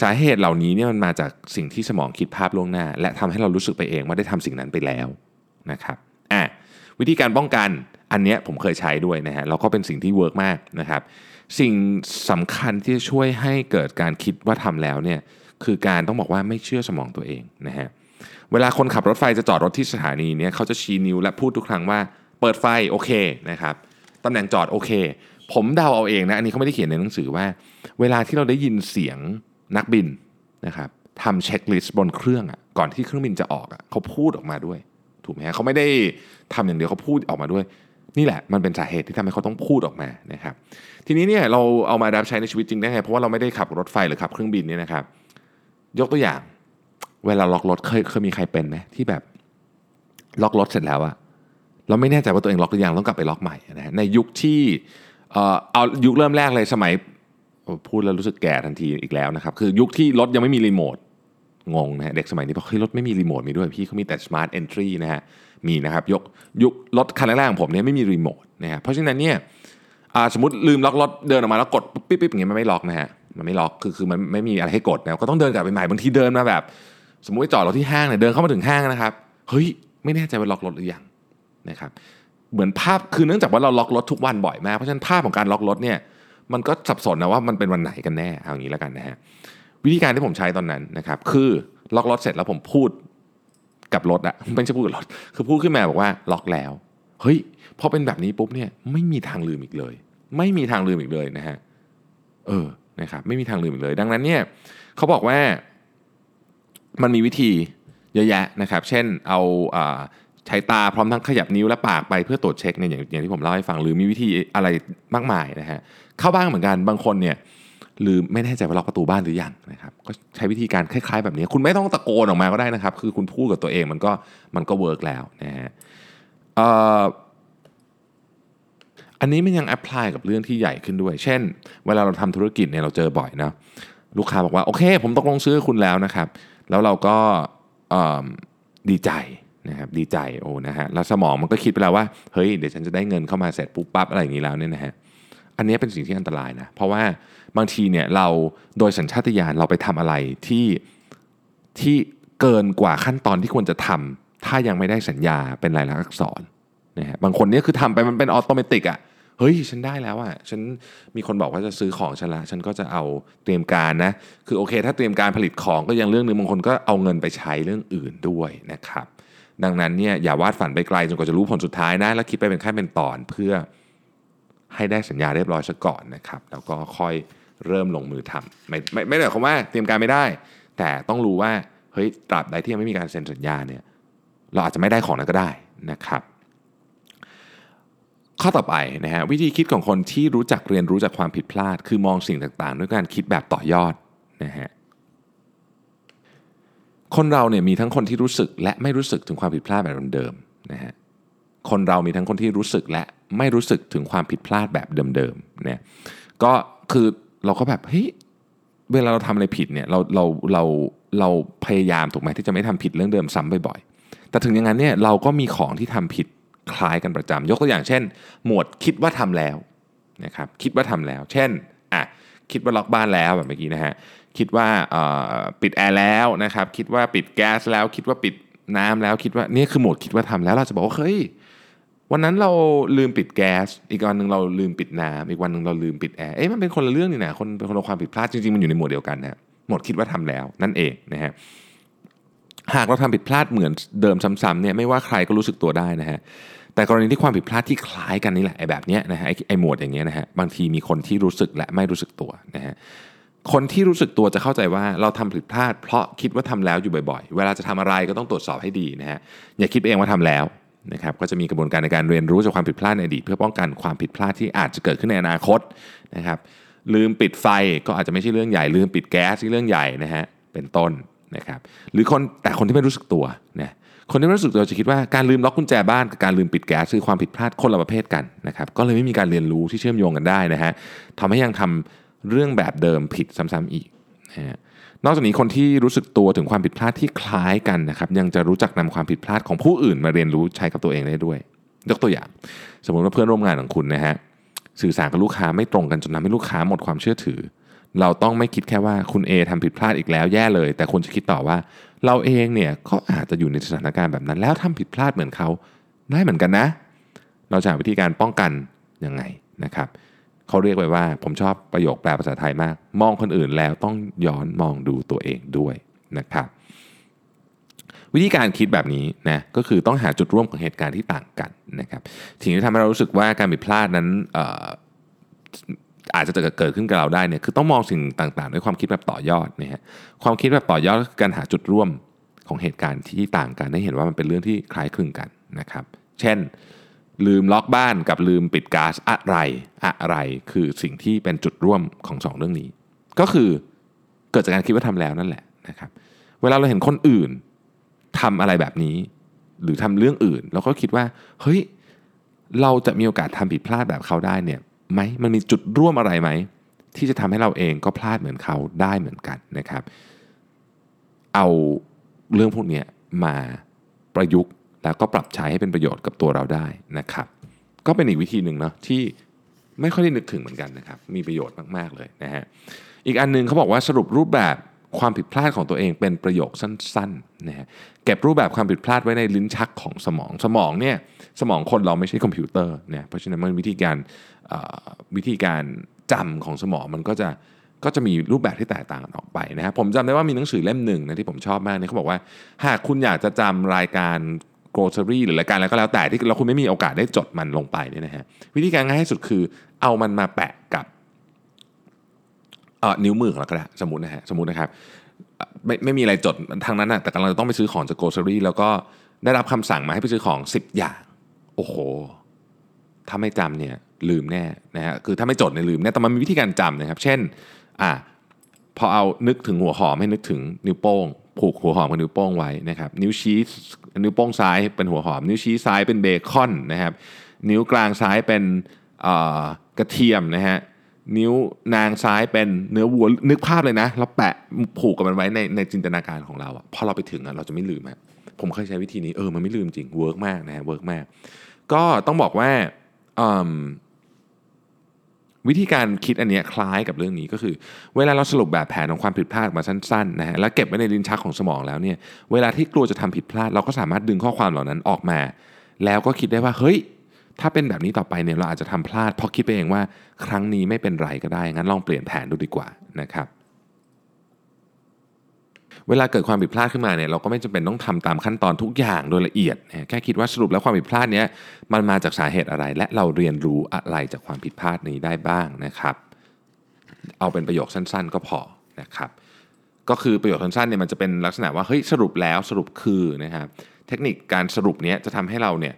สาเหตุเหล่านี้เนี่ยมันมาจากสิ่งที่สมองคิดภาพล่วงหน้า และทำให้เรารู้สึกไปเองว่าได้ทำสิ่งนั้นไปแล้วนะครับอะวิธีการป้องกัน อันนี้ผมเคยใช้ด้วยนะฮะแล้วก็เป็นสิ่งที่ work มากนะครับ สิ่งสำคัญที่จะช่วยให้เกิดการคิดว่าทำแล้วเนี่ยคือการต้องบอกว่าไม่เชื่อสมองตัวเองนะฮะเวลาคนขับรถไฟจะจอดรถที่สถานีเนี่ยเขาจะชี้นิ้วและพูดทุกครั้งว่าเปิดไฟโอเคนะครับตำแหน่งจอดโอเค ผมเดาเอาเองนะอันนี้เขาไม่ได้เขียนในหนังสือว่า เวลาที่เราได้ยินเสียงนักบินนะครับทำเช็คลิสต์บนเครื่องอะก่อนที่เครื่องบินจะออกอะเขาพูดออกมาด้วย ถูกไหมฮะเขาไม่ได้ทำอย่างเดียวเขาพูดออกมาด้วย นี่แหละมันเป็นสาเหตุที่ทำให้เขาต้องพูดออกมานะครับทีนี้เนี่ยเราเอามาปรับใช้ในชีวิตจริงได้ไงเพราะว่าเราไม่ได้ขับรถไฟหรือขับเครื่องบินเนี่ยนะครับ ยกตัวอย่าง เวลาล็อกรถเคยเคยมีใครเป็นไหมที่แบบล็อกรถเสร็จแล้วอะเราไม่แน่ใจว่าตัวเองล็อกหรือยังต้องกลับไปล็อกใหม่นะในยุคที่เอ่อเอายุคเริ่มแรกเลยสมัยพูดแล้วรู้สึกแก่ทันทีอีกแล้วนะครับ คือยุคที่รถยังไม่มีรีโมทงงนะเด็กสมัยนี้บอกเฮ้ยรถไม่มีรีโมทมีด้วยพี่เขามีแต่ smart entry นะฮะ มีนะครับยกยุครถคันแรกๆของผมเนี่ยไม่มีรีโมทนะครับเพราะฉะนั้นเนี่ยสมมติลืมล็อกรถเดินออกมาแล้วกดปิ๊บปิ๊บอย่างเงี้ยมันไม่ล็อกนะฮะมันไม่ล็อกคือคือมันไม่มีอะไรให้กดนะก็ต้องเดินกลับไปใหม่บางทีเดินมาแบบ สมมติจอดรถที่ห้างเนี่ยเดินเข้ามาถึงห้างนะครับเฮ้ยไม่แน่ใจว่าล็อกรถหรือยังนะครับเหมือนภาพคือเนื่องจากว่าเราล็อกรถทุกวันบ่อยมากเพราะฉะนั้นภาพของการล็อกรถเนี่ยมันก็สับสนนะว่ามันเป็นวันไหนกันแน่เอาอางี้แล้วกันนะฮะวิธีการที่ผมใช้ตอนนั้นนะครับคือล็อกรถเสร็จแล้วผมพูด กับรถอะไม่ใช่พูดกับรถคือพูดขึ้นมาบอกว่าล็อกแล้ว เฮ้ยพอเป็นแบบนี้ปุ๊บเนี่ยไม่มีทางลืมอีกเลย ไม่มีทางลืมอีกเลยนะฮะเออนะครับไม่มีทางลืมอีกเลย ดังนั้นเนี่ยเขาบอกว่ามันมีวิธีเยอะแยะนะครับ เช่นเอาใช้ตาพร้อมทั้งขยับนิ้วและปากไปเพื่อตรวจเช็คเนี่ยอย่างอย่างที่ผมเล่าให้ฟังหรือมีวิธีอะไรมากมายนะฮะเข้าบ้างเหมือนกันบางคนเนี่ย หรือไม่แน่ใจว่าล็อกประตูบ้านหรือยังนะครับก็ใช้วิธีการคล้ายๆ แบบนี้ คุณไม่ต้องตะโกนออกมาก็ได้นะครับ คือคุณพูดกับตัวเองมันก็มันก็ work แล้วนะฮะอันนี้มันยัง apply กับเรื่องที่ใหญ่ขึ้นด้วย เช่น เวลาเราทำธุรกิจเนี่ยเราเจอบ่อยนะลูกค้าบอกว่า โอเค ผมตกลงซื้อคุณแล้วนะครับ แล้วเราก็ดีใจนะครับดีใจโอ้นะฮะแล้วสมองมันก็คิดไปแล้วว่าเฮ้ยเดี๋ยวฉันจะได้เงินเข้ามาเสร็จปุ๊บปั๊บอะไรอย่างนี้แล้วเนี่ยนะฮะ อันนี้เป็นสิ่งที่อันตรายนะ เพราะว่าบางทีเนี่ยเราโดยสัญชาตญาณเราไปทำอะไรที่ที่เกินกว่าขั้นตอนที่ควรจะทำถ้ายังไม่ได้สัญญาเป็นลายลักษณ์อักษรนะฮะบางคนเนี่ยคือทำไปมันเป็นออโตเมติกอะ่ะเฮ้ยฉันได้แล้วอะ่ะฉันมีคนบอกว่าจะซื้อของฉันละฉันก็จะเอาเตรียมการนะคือโอเค ถ้าเตรียมการผลิตของก็ยังเรื่องนึงบางคนก็เอาเงินไปใช้เรื่องอื่นด้วยนะครับ ดังนั้นเนี่ยอย่าวาดฝันไปไกลจนกว่าจะรู้ผลสุดท้ายนะแล้วคิดไปเป็นขั้นเป็นตอนเพื่อ ให้ได้สัญญาเรียบร้อยซะก่อนนะครับแล้วก็ค่อยเริ่มลงมือทำไม่ไม่ไม่ได้หมายความว่าเตรียมการไม่ได้ แต่ต้องรู้ว่าเฮ้ยตราบใดที่ยังไม่มีการเซ็นสัญญาเนี่ยเราอาจจะไม่ได้ของนั้นก็ได้นะครับ ข้อต่อไปนะฮะวิธีคิดของคนที่รู้จักเรียนรู้จากความผิดพลาด คือมองสิ่งต่างๆ ด้วยการคิดแบบต่อยอดนะฮะคนเราเนี่ยมีทั้งคนที่รู้สึกและไม่รู้สึกถึงความผิดพลาดแบบเดิมๆนะฮะคนเรามีทั้งคนที่รู้สึกและ ไม่รู้สึกถึงความผิดพลาดแบบเดิมๆเนี่ยก็คือเราก็แบบเฮ้ยเวลาเราทำอะไรผิดเนี่ยเราเราเราเราพยายามถูกไหมที่จะไม่ทำผิดเรื่องเดิมซ้ำบ่อยๆแต่ถึงอย่างนั้นเนี่ยเราก็มีของที่ทำผิดคล้ายกันประจำยกตัวอย่างเช่น หมวดคิดว่าทำแล้วนะครับคิดว่าทำแล้ว เช่นอะคิดว่าล็อกบ้านแล้วแบบเมื่อกี้นะฮะคิดว่าปิดแอร์แล้วนะครับคิดว่าปิดแก๊สแล้ว คิดว่าปิดน้ำแล้วคิดว่านี่คือโหมดคิดว่าทำแล้วเราจะบอกว่าเฮ้ย วันนั้นเราลืมปิดแก๊ส อีกวันหนึ่งเราลืมปิดน้ำอีกวันหนึ่งเราลืมปิดแอร์เอ๊ะมันเป็นคนละเรื่องนี่นะคนเป็นคนละความผิดพลาดจริงๆมันอยู่ในหมวดเดียวกันนะหมดคิดว่าทำแล้วนั่นเองนะฮะหากเราทำผิดพลาดเหมือนเดิมซ้ำๆเนี่ยไม่ว่าใครก็รู้สึกตัวได้นะฮะแต่กรณีที่ความผิดพลาดที่คล้ายกันนี่แหละไอ้แบบเนี้ยนะฮะไอ้หมวดอย่างเงี้ยนะฮะบางทีมีคนที่รู้สึกและไม่รู้สึกตัวนะฮะคนที่รู้สึกตัวจะเข้าใจว่าเราทำผิดพลาด เพราะคิดว่าทำแล้วอยู่บ่อย ๆ เวลาจะทำอะไรก็ต้องตรวจสอบให้ดีนะฮะอย่าคิดเองว่าทำแล้ว นะครับก็จะมีกระบวนการในการเรียนรู้จากความผิดพลาดในอดีตเพื่อป้องกันความผิดพลาดที่อาจจะเกิดขึ้นในอนาคตนะครับลืมปิดไฟก็อาจจะไม่ใช่เรื่องใหญ่ ลืมปิดแก๊สที่เรื่องใหญ่นะฮะเป็นต้นนะครับหรือคนแต่คนที่ไม่รู้สึกตัวนะคนที่ไม่รู้สึกตัวจะคิดว่าการลืมล็อกกุญแจบ้านกับการลืมปิดแก๊สคือความผิดพลาดคนละประเภทกันนะครับก็เลยไม่มีการเรียนรู้ที่เชื่อมโยงกันได้นะฮะทำให้ยังทำเรื่องแบบเดิมผิดซ้ำๆอีก นะฮะนอกจากนี้คนที่รู้สึกตัวถึงความผิดพลาดที่คล้ายกันนะครับยังจะรู้จักนำความผิดพลาดของผู้อื่นมาเรียนรู้ใช้กับตัวเองได้ด้วย ยกตัวอย่าง สมมติว่าเพื่อนร่วมงานของคุณนะฮะสื่อสารกับลูกค้าไม่ตรงกันจนทำให้ลูกค้าหมดความเชื่อถือ เราต้องไม่คิดแค่ว่าคุณ A ทำผิดพลาดอีกแล้วแย่เลย แต่คุณจะคิดต่อว่า เราเองเนี่ยก็อาจจะอยู่ในสถานการณ์แบบนั้น แล้วทำผิดพลาดเหมือนเขาได้เหมือนกันนะ เราจะหาวิธีการป้องกันยังไงนะครับ เขาเรียกไว้ว่า ผมชอบประโยคแปลภาษาไทยมาก มองคนอื่นแล้วต้องย้อนมองดูตัวเองด้วยนะครับ วิธีการคิดแบบนี้นะก็คือต้องหาจุดร่วมของเหตุการณ์ที่ต่างกันนะครับสิ่งที่ทำให้เรารู้สึกว่าการผิดพลาดนั้นอาจจะเกิดขึ้นกับเราได้เนี่ยคือต้องมองสิ่งต่างๆ ด้วยความคิดแบบต่อยอดนะฮะความคิดแบบต่อยอดก็คือการหาจุดร่วมของเหตุการณ์ที่ต่างกันให้เห็นว่ามันเป็นเรื่องที่คล้ายคลึงกันนะครับ เช่น ลืมล็อกบ้านกับลืมปิดก๊าซอะไรอะไร คือสิ่งที่เป็นจุดร่วมของสองเรื่องนี้ ก็คือเกิดจากการคิดว่าทำแล้วนั่นแหละนะครับเวลาเราเห็นคนอื่นทำอะไรแบบนี้ หรือทำเรื่องอื่นเราก็คิดว่าเฮ้ยเราจะมีโอกาสทำผิดพลาดแบบเขาได้เนี่ยไหมมันมีจุดร่วมอะไรไหม ที่จะทำให้เราเองก็พลาดเหมือนเขาได้เหมือนกันนะครับ เอาเรื่องพวกนี้มาประยุกต์ แล้วก็ปรับใช้ให้เป็นประโยชน์กับตัวเราได้นะครับ ก็เป็นอีกวิธีหนึ่งเนาะที่ไม่ค่อยได้นึกถึงเหมือนกันนะครับ มีประโยชน์มากๆเลยนะฮะอีกอันนึงเขาบอกว่าสรุปรูปแบบความผิดพลาดของตัวเองเป็นประโยคสั้นๆนะฮะเก็บรูปแบบความผิดพลาดไว้ในลิ้นชักของสมองสมองเนี่ยสมองคนเราไม่ใช่คอมพิวเตอร์เนี่ยเพราะฉะนั้นมันวิธีการวิธีการจำของสมองมันก็จะก็จะมีรูปแบบที่แตกต่างกันออกไปนะครับผมจำได้ว่ามีหนังสือเล่มหนึ่งนะที่ผมชอบมากเนี่ยเขาบอกว่า หากคุณอยากจะจำรายการ grocery หรือรายการอะไรก็แล้วแต่ที่เราคุณไม่มีโอกาสได้จดมันลงไปเนี่ยนะฮะวิธีการง่ายที่สุดคือเอามันมาแปะกับนิ้วมือของเราก็ได้สมมตินะฮะสมมตินะครับไม่ไม่มีอะไรจดทางนั้นนะแต่กำลังจะต้องไปซื้อของจาก grocery แล้วก็ได้รับคำสั่งมาให้ไปซื้อของ 10 อย่าง โอ้โห ถ้าไม่จำเนี่ยลืมแน่นะฮะคือถ้าไม่จดเนี่ยลืมแน่แต่มันมีวิธีการจำนะครับ เช่นอ่าพอเอานึกถึงหัวหอมให้นึกถึงนิ้วโป้ง ผูกหัวหอมกับนิ้วโป้งไว้นะครับนิ้วชี้นิ้วโป้งซ้ายเป็นหัวหอม นิ้วชี้ซ้ายเป็นเบคอนนะครับนิ้วกลางซ้ายเป็นกระเทียมนะฮะนิ้วนางซ้ายเป็นเนื้อวัวนึกภาพเลยนะแล้วแปะผูกกับมันไว้ในในจินตนาการของเราอะพอเราไปถึงอะเราจะไม่ลืมฮะผมเคยใช้วิธีนี้เออมันไม่ลืมจริง work มากนะฮะ work มาก ก็ต้องบอกว่าอืม วิธีการคิดอันนี้คล้ายกับเรื่องนี้ก็คือ เวลาเราสรุปแบบแผนของความผิดพลาดมาสั้นๆนะฮะแล้วเก็บไว้ในลิ้นชักของสมองแล้วเนี่ยเวลาที่กลัวจะทำผิดพลาด เราก็สามารถดึงข้อความเหล่านั้นออกมา แล้วก็คิดได้ว่าเฮ้ย ถ้าเป็นแบบนี้ต่อไปเนี่ยเราอาจจะทำพลาดเพราะคิดไปเองว่า ครั้งนี้ไม่เป็นไรก็ได้งั้นลองเปลี่ยนแผนดูดีกว่านะครับ เวลาเกิดความผิดพลาดขึ้นมาเนี่ยเราก็ไม่จำเป็นต้องทำตามขั้นตอนทุกอย่างโดยละเอียด แค่คิดว่าสรุปแล้วความผิดพลาดเนี้ยมันมาจากสาเหตุอะไร และเราเรียนรู้อะไรจากความผิดพลาดนี้ได้บ้างนะครับ เอาเป็นประโยคสั้น ๆ ก็พอนะครับก็คือประโยคสั้นๆเนี่ยมันจะเป็นลักษณะว่าเฮ้ยสรุปแล้วสรุปคือนะครับเทคนิคการสรุปเนี้ยจะทำให้เราเนี่ย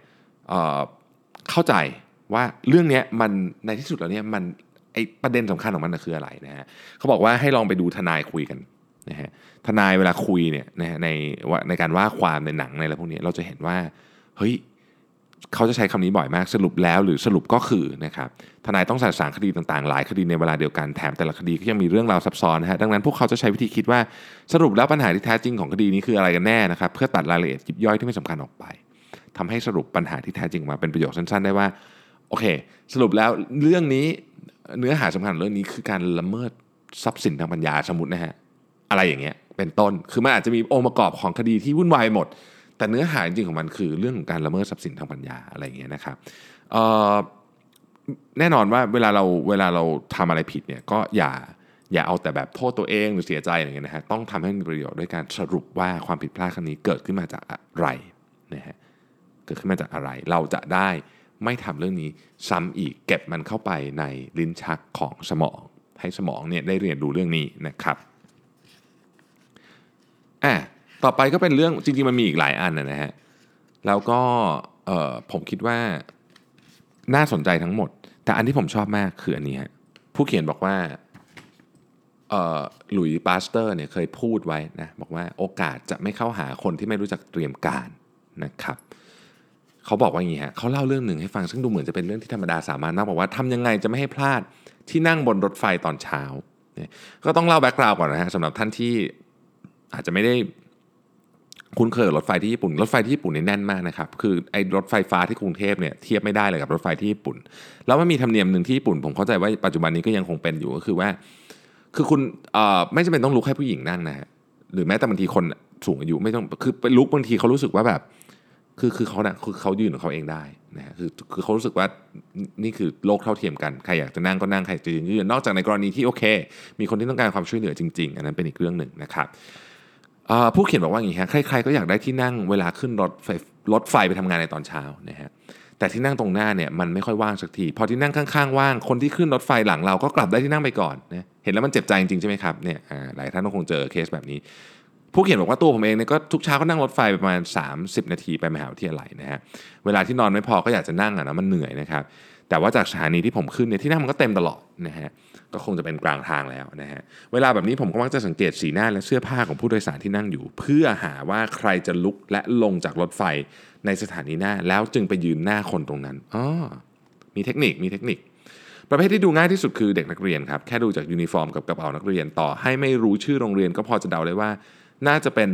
เเข้าใจว่าเรื่องเนี้ยมันในที่สุดแล้วเนี่ยมันไอประเด็นสำคัญของมันคืออะไรนะฮะเขาบอกว่าให้ลองไปดูทนายคุยกัน นะฮะทนายเวลาคุยเนี่ยนะฮะในในการว่าความในหนังในอะไรพวกนี้เราจะเห็นว่าเฮ้ยเขาจะใช้คำนี้บ่อยมากสรุปแล้วหรือสรุปก็คือนะครับทนายต้องสารสางคดีต่างๆ หลายคดีในเวลาเดียวกันแถมแต่ละคดีก็ยังมีเรื่องราวซับซ้อนนะฮะดังนั้นพวกเขาจะใช้วิธีคิดว่าสรุปแล้วปัญหาที่แท้จริงของคดีนี้คืออะไรกันแน่นะครับเพื่อตัดรายละเอียดยิบย่อยที่ไม่สำคัญออกไปทำให้สรุปปัญหาที่แท้จริงมาเป็นประโยคสั้นๆ ได้ว่าโอเค สรุปแล้วเรื่องนี้เนื้อหาสำคัญเรื่องนี้คือการละเมิดทรัพย์สินทางปัญญาสมมตินะฮะ อะไรอย่างเงี้ยเป็นต้น คือมันอาจจะมีองค์ประกอบของคดีที่วุ่นวายหมด แต่เนื้อหาจริงของมันคือเรื่องของการละเมิดทรัพย์สินทางปัญญาอะไรอย่างเงี้ยนะครับแน่นอนว่าเวลาเราเวลาเราทำอะไรผิดเนี่ยก็อย่าอย่าเอาแต่แบบโทษตัวเองหรือเสียใจอะไรเงี้ยนะฮะต้องทำให้มีประโยชน์ด้วยการสรุปว่าความผิดพลาดครั้งนี้เกิดขึ้นมาจากอะไรนะฮะเกิดขึ้นมาจากอะไร เราจะได้ไม่ทำเรื่องนี้ซ้ำอีกเก็บมันเข้าไปในลิ้นชักของสมอง ให้สมองเนี่ยได้เรียนรู้เรื่องนี้นะครับ อะต่อไปก็เป็นเรื่องจริงๆมันมีอีกหลายอันนะฮะแล้วก็เออผมคิดว่าน่าสนใจทั้งหมด แต่อันที่ผมชอบมากคืออันนี้ฮะผู้เขียนบอกว่าเออหลุยส์ปาสเตอร์เนี่ยเคยพูดไว้นะบอกว่าโอกาสจะไม่เข้าหาคนที่ไม่รู้จักเตรียมการนะครับเขาบอกว่าอย่างนี้ฮะเขาเล่าเรื่องหนึ่งให้ฟังซึ่งดูเหมือนจะเป็นเรื่องที่ธรรมดาสามัญมากบอกว่าทำยังไงจะไม่ให้พลาดที่นั่งบนรถไฟตอนเช้าเนี่ยก็ต้องเล่าแบ็กกราวก่อนนะฮะสำหรับท่านที่ อาจจะไม่ได้คุ้นเคยกับรถไฟที่ญี่ปุ่น รถไฟที่ญี่ปุ่นเนี่ยแน่นมากนะครับ คือไอ้รถไฟฟ้าที่กรุงเทพเนี่ยเทียบไม่ได้เลยกับรถไฟที่ญี่ปุ่น แล้วมันมีธรรมเนียมหนึ่งที่ญี่ปุ่น ผมเข้าใจว่าปัจจุบันนี้ก็ยังคงเป็นอยู่ก็คือว่า คือคุณเอ่อไม่จำเป็นต้องลุกให้ผู้หญิงนั่งนะฮะหรือแม้แต่บางทีคนสูงอายุไม่ต้องคือไปลุกบางทีเขารู้สึกว่าแบบ คือคือเขาเนี่ยคือเขายืนของเขาเองได้นะฮะคือคือเขารู้สึกว่านี่คือโลกเท่าเทียมกันใครอยากจะนั่งก็นั่งใครจะยืนยืนนอกจากในกรณีที่โอเค มีคนที่ต้องการความช่วยเหลือจริง ๆ อันนั้นเป็นอีกเรื่องหนึ่งนะครับ ผู้เขียนบอกว่าอย่างนี้ฮะใครๆก็อยากได้ที่นั่งเวลาขึ้นรถไฟรถไฟไปทำงานในตอนเช้านะฮะแต่ที่นั่งตรงหน้าเนี่ยมันไม่ค่อยว่างสักที พอที่นั่งข้างๆว่างคนที่ขึ้นรถไฟหลังเราก็กลับได้ที่นั่งไปก่อนนะเห็นแล้วมันเจ็บใจจริงๆใช่ไหมครับเนี่ยหลายท่านก็คงเจอเคสแบบนี้ ผู้เขียนบอกว่าตัวผมเองเนี่ยก็ทุกเช้าก็นั่งรถไฟประมาณ 30 นาทีไปมหาวิทยาลัยนะฮะเวลาที่นอนไม่พอก็อยากจะนั่งอะนะมันเหนื่อยนะครับ แต่ว่าจากสถานีที่ผมขึ้นเนี่ยที่นั่งมันก็เต็มตลอดนะฮะก็คงจะเป็นกลางทางแล้วนะฮะเวลาแบบนี้ผมก็มักจะสังเกตสีหน้าและเสื้อผ้าของผู้โดยสารที่นั่งอยู่ เพื่อหาว่าใครจะลุกและลงจากรถไฟในสถานีหน้าแล้วจึงไปยืนหน้าคนตรงนั้นอ๋อมีเทคนิคมีเทคนิค ประเภทที่ดูง่ายที่สุดคือเด็กนักเรียนครับแค่ดูจากยูนิฟอร์มกับกระเป๋านักเรียนต่อให้ไม่รู้ชื่อโรงเรียนก็พอจะเดาได้ว่า น่าจะเป็น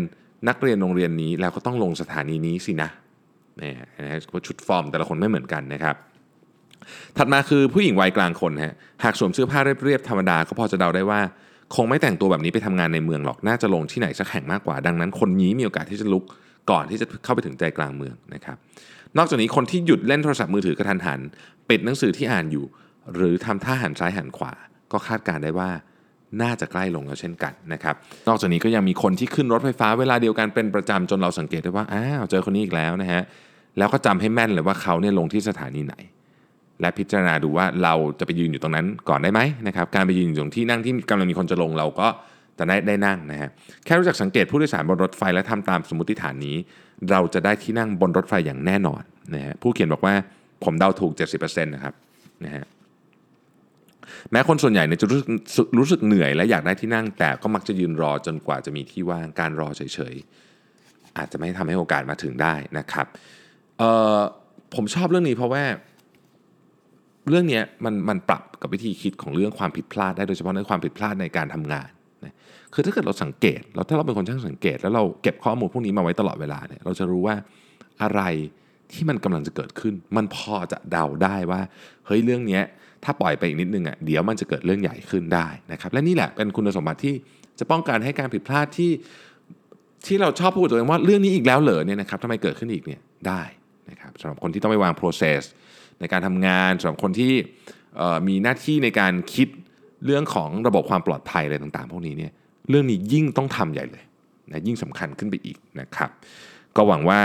นักเรียนโรงเรียนนี้แล้วก็ต้องลงสถานีนี้สินะเนี่ยนะฮะชุดฟอร์มแต่ละคนไม่เหมือนกันนะครับ ถัดมาคือผู้หญิงวัยกลางคนฮะหากสวมเสื้อผ้าเรียบๆธรรมดาก็พอจะเดาได้ว่า คงไม่แต่งตัวแบบนี้ไปทำงานในเมืองหรอกน่าจะลงที่ไหนสักแห่งมากกว่า ดังนั้น คนนี้มีโอกาสที่จะลุกก่อนที่จะเข้าไปถึงใจกลางเมืองนะครับนอกจากนี้คนที่หยุดเล่นโทรศัพท์มือถือกระทันหันปิดหนังสือที่อ่านอยู่ หรือทำท่าหันซ้ายหันขวา ก็คาดการได้ว่าน่าจะใกล้ลงแล้วเช่นกันนะครับ นอกจากนี้ก็ยังมีคนที่ขึ้นรถไฟฟ้าเวลาเดียวกันเป็นประจำจนเราสังเกตได้ว่า อ้าว เจอคนนี้อีกแล้วนะฮะ แล้วก็จำให้แม่นเลยว่าเขาเนี่ยลงที่สถานีไหน และพิจารณาดูว่าเราจะไปยืนอยู่ตรงนั้นก่อนได้ไหมนะครับการไปยืนอยู่ตรงที่นั่งที่กำลังมีคนจะลงเราก็จะได้ได้นั่งนะฮะแค่รู้จักสังเกตผู้โดยสารบนรถไฟและทำตามสมมติฐานนี้ เราจะได้ที่นั่งบนรถไฟอย่างแน่นอนนะฮะผู้เขียนบอกว่าผมเดาถูก 70%นะครับนะฮะแม้คนส่วนใหญ่เนี่ยจะรู้สึกรู้สึกเหนื่อยและอยากได้ที่นั่ง แต่ก็มักจะยืนรอจนกว่าจะมีที่ว่างการรอเฉยๆอาจจะไม่ทำให้โอกาสมาถึงได้นะครับเอ่อผมชอบเรื่องนี้เพราะว่า เรื่องนี้มันมันปรับกับวิธีคิดของเรื่องความผิดพลาดได้โดยเฉพาะในความผิดพลาดในการทำงานนะคือถ้าเกิดเราสังเกตเราถ้าเราเป็นคนช่างสังเกต แล้วเราเก็บข้อมูลพวกนี้มาไว้ตลอดเวลาเนี่ยเราจะรู้ว่าอะไรที่มันกำลังจะเกิดขึ้น มันพอจะเดาได้ว่าเฮ้ยเรื่องนี้ถ้าปล่อยไปอีกนิดนึงอะเดี๋ยวมันจะเกิดเรื่องใหญ่ขึ้นได้นะครับและนี่แหละเป็นคุณสมบัติที่จะป้องกันให้การผิดพลาดที่ที่เราชอบพูดตัวเองว่าเรื่องนี้อีกแล้วเหรอเนี่ยนะครับทำไมเกิดขึ้นอีกเนี่ยได้นะครับสำหรับคนที่ต้องไปวาง process ในการทำงานสำหรับคนที่มีหน้าที่ในการคิดเรื่องของระบบความปลอดภัยอะไรต่างๆ พวกนี้เนี่ยเรื่องนี้ยิ่งต้องทำใหญ่เลยนะยิ่งสำคัญขึ้นไปอีกนะครับ ก็หวังว่า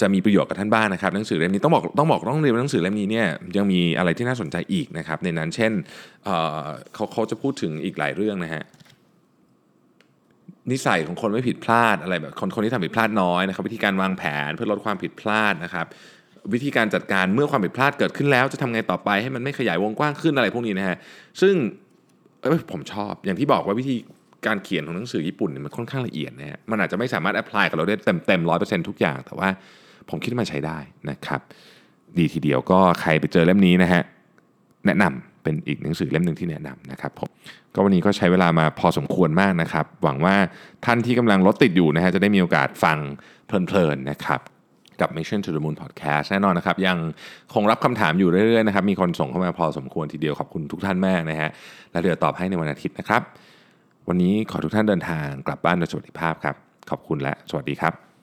จะมีประโยชน์กับท่านบ้างนะครับหนังสือเล่มนี้ต้องบอกต้องบอกต้องเรียนหนังสือเล่มนี้เนี่ยยังมีอะไรที่น่าสนใจอีกนะครับในนั้นเช่นเเขาเขาจะพูดถึงอีกหลายเรื่องนะฮะ นิสัยของคนไม่ผิดพลาดอะไรแบบคนคนที่ทำผิดพลาดน้อยนะครับวิธีการวางแผนเพื่อลดความผิดพลาดนะครับ วิธีการจัดการเมื่อความผิดพลาดเกิดขึ้นแล้ว จะทำไงต่อไปให้มันไม่ขยายวงกว้างขึ้นอะไรพวกนี้นะฮะซึ่งผมชอบอย่างที่บอกว่าวิธีการเขียนของหนังสือญี่ปุ่นเนี่ยมันค่อนข้างละเอียดนะฮะมันอาจจะไม่สามารถ apply กับเราได้เต็มเต็มร้อยเปอร์เซ็นต์ทุกอย่าง แต่ว่าผมคิดว่ามันใช้ได้นะครับ ดีทีเดียวก็ใครไปเจอเล่มนี้นะฮะแนะนำ เป็นอีกหนังสือเล่มหนึ่งที่แนะนำนะครับผมก็วันนี้ก็ใช้เวลามาพอสมควรมากนะครับ หวังว่าท่านที่กำลังรถติดอยู่นะฮะจะได้มีโอกาสฟังเพลินๆนะครับกับ Mission to the Moon Podcast แน่นอนนะครับ ยังคงรับคำถามอยู่เรื่อยๆนะครับ มีคนส่งเข้ามาพอสมควรทีเดียวขอบคุณทุกท่านมากนะฮะและเดี๋ยวตอบให้ในวันอาทิตย์นะครับ วันนี้ขอทุกท่านเดินทางกลับบ้านโดยสวัสดิภาพครับ ขอบคุณและสวัสดีครับ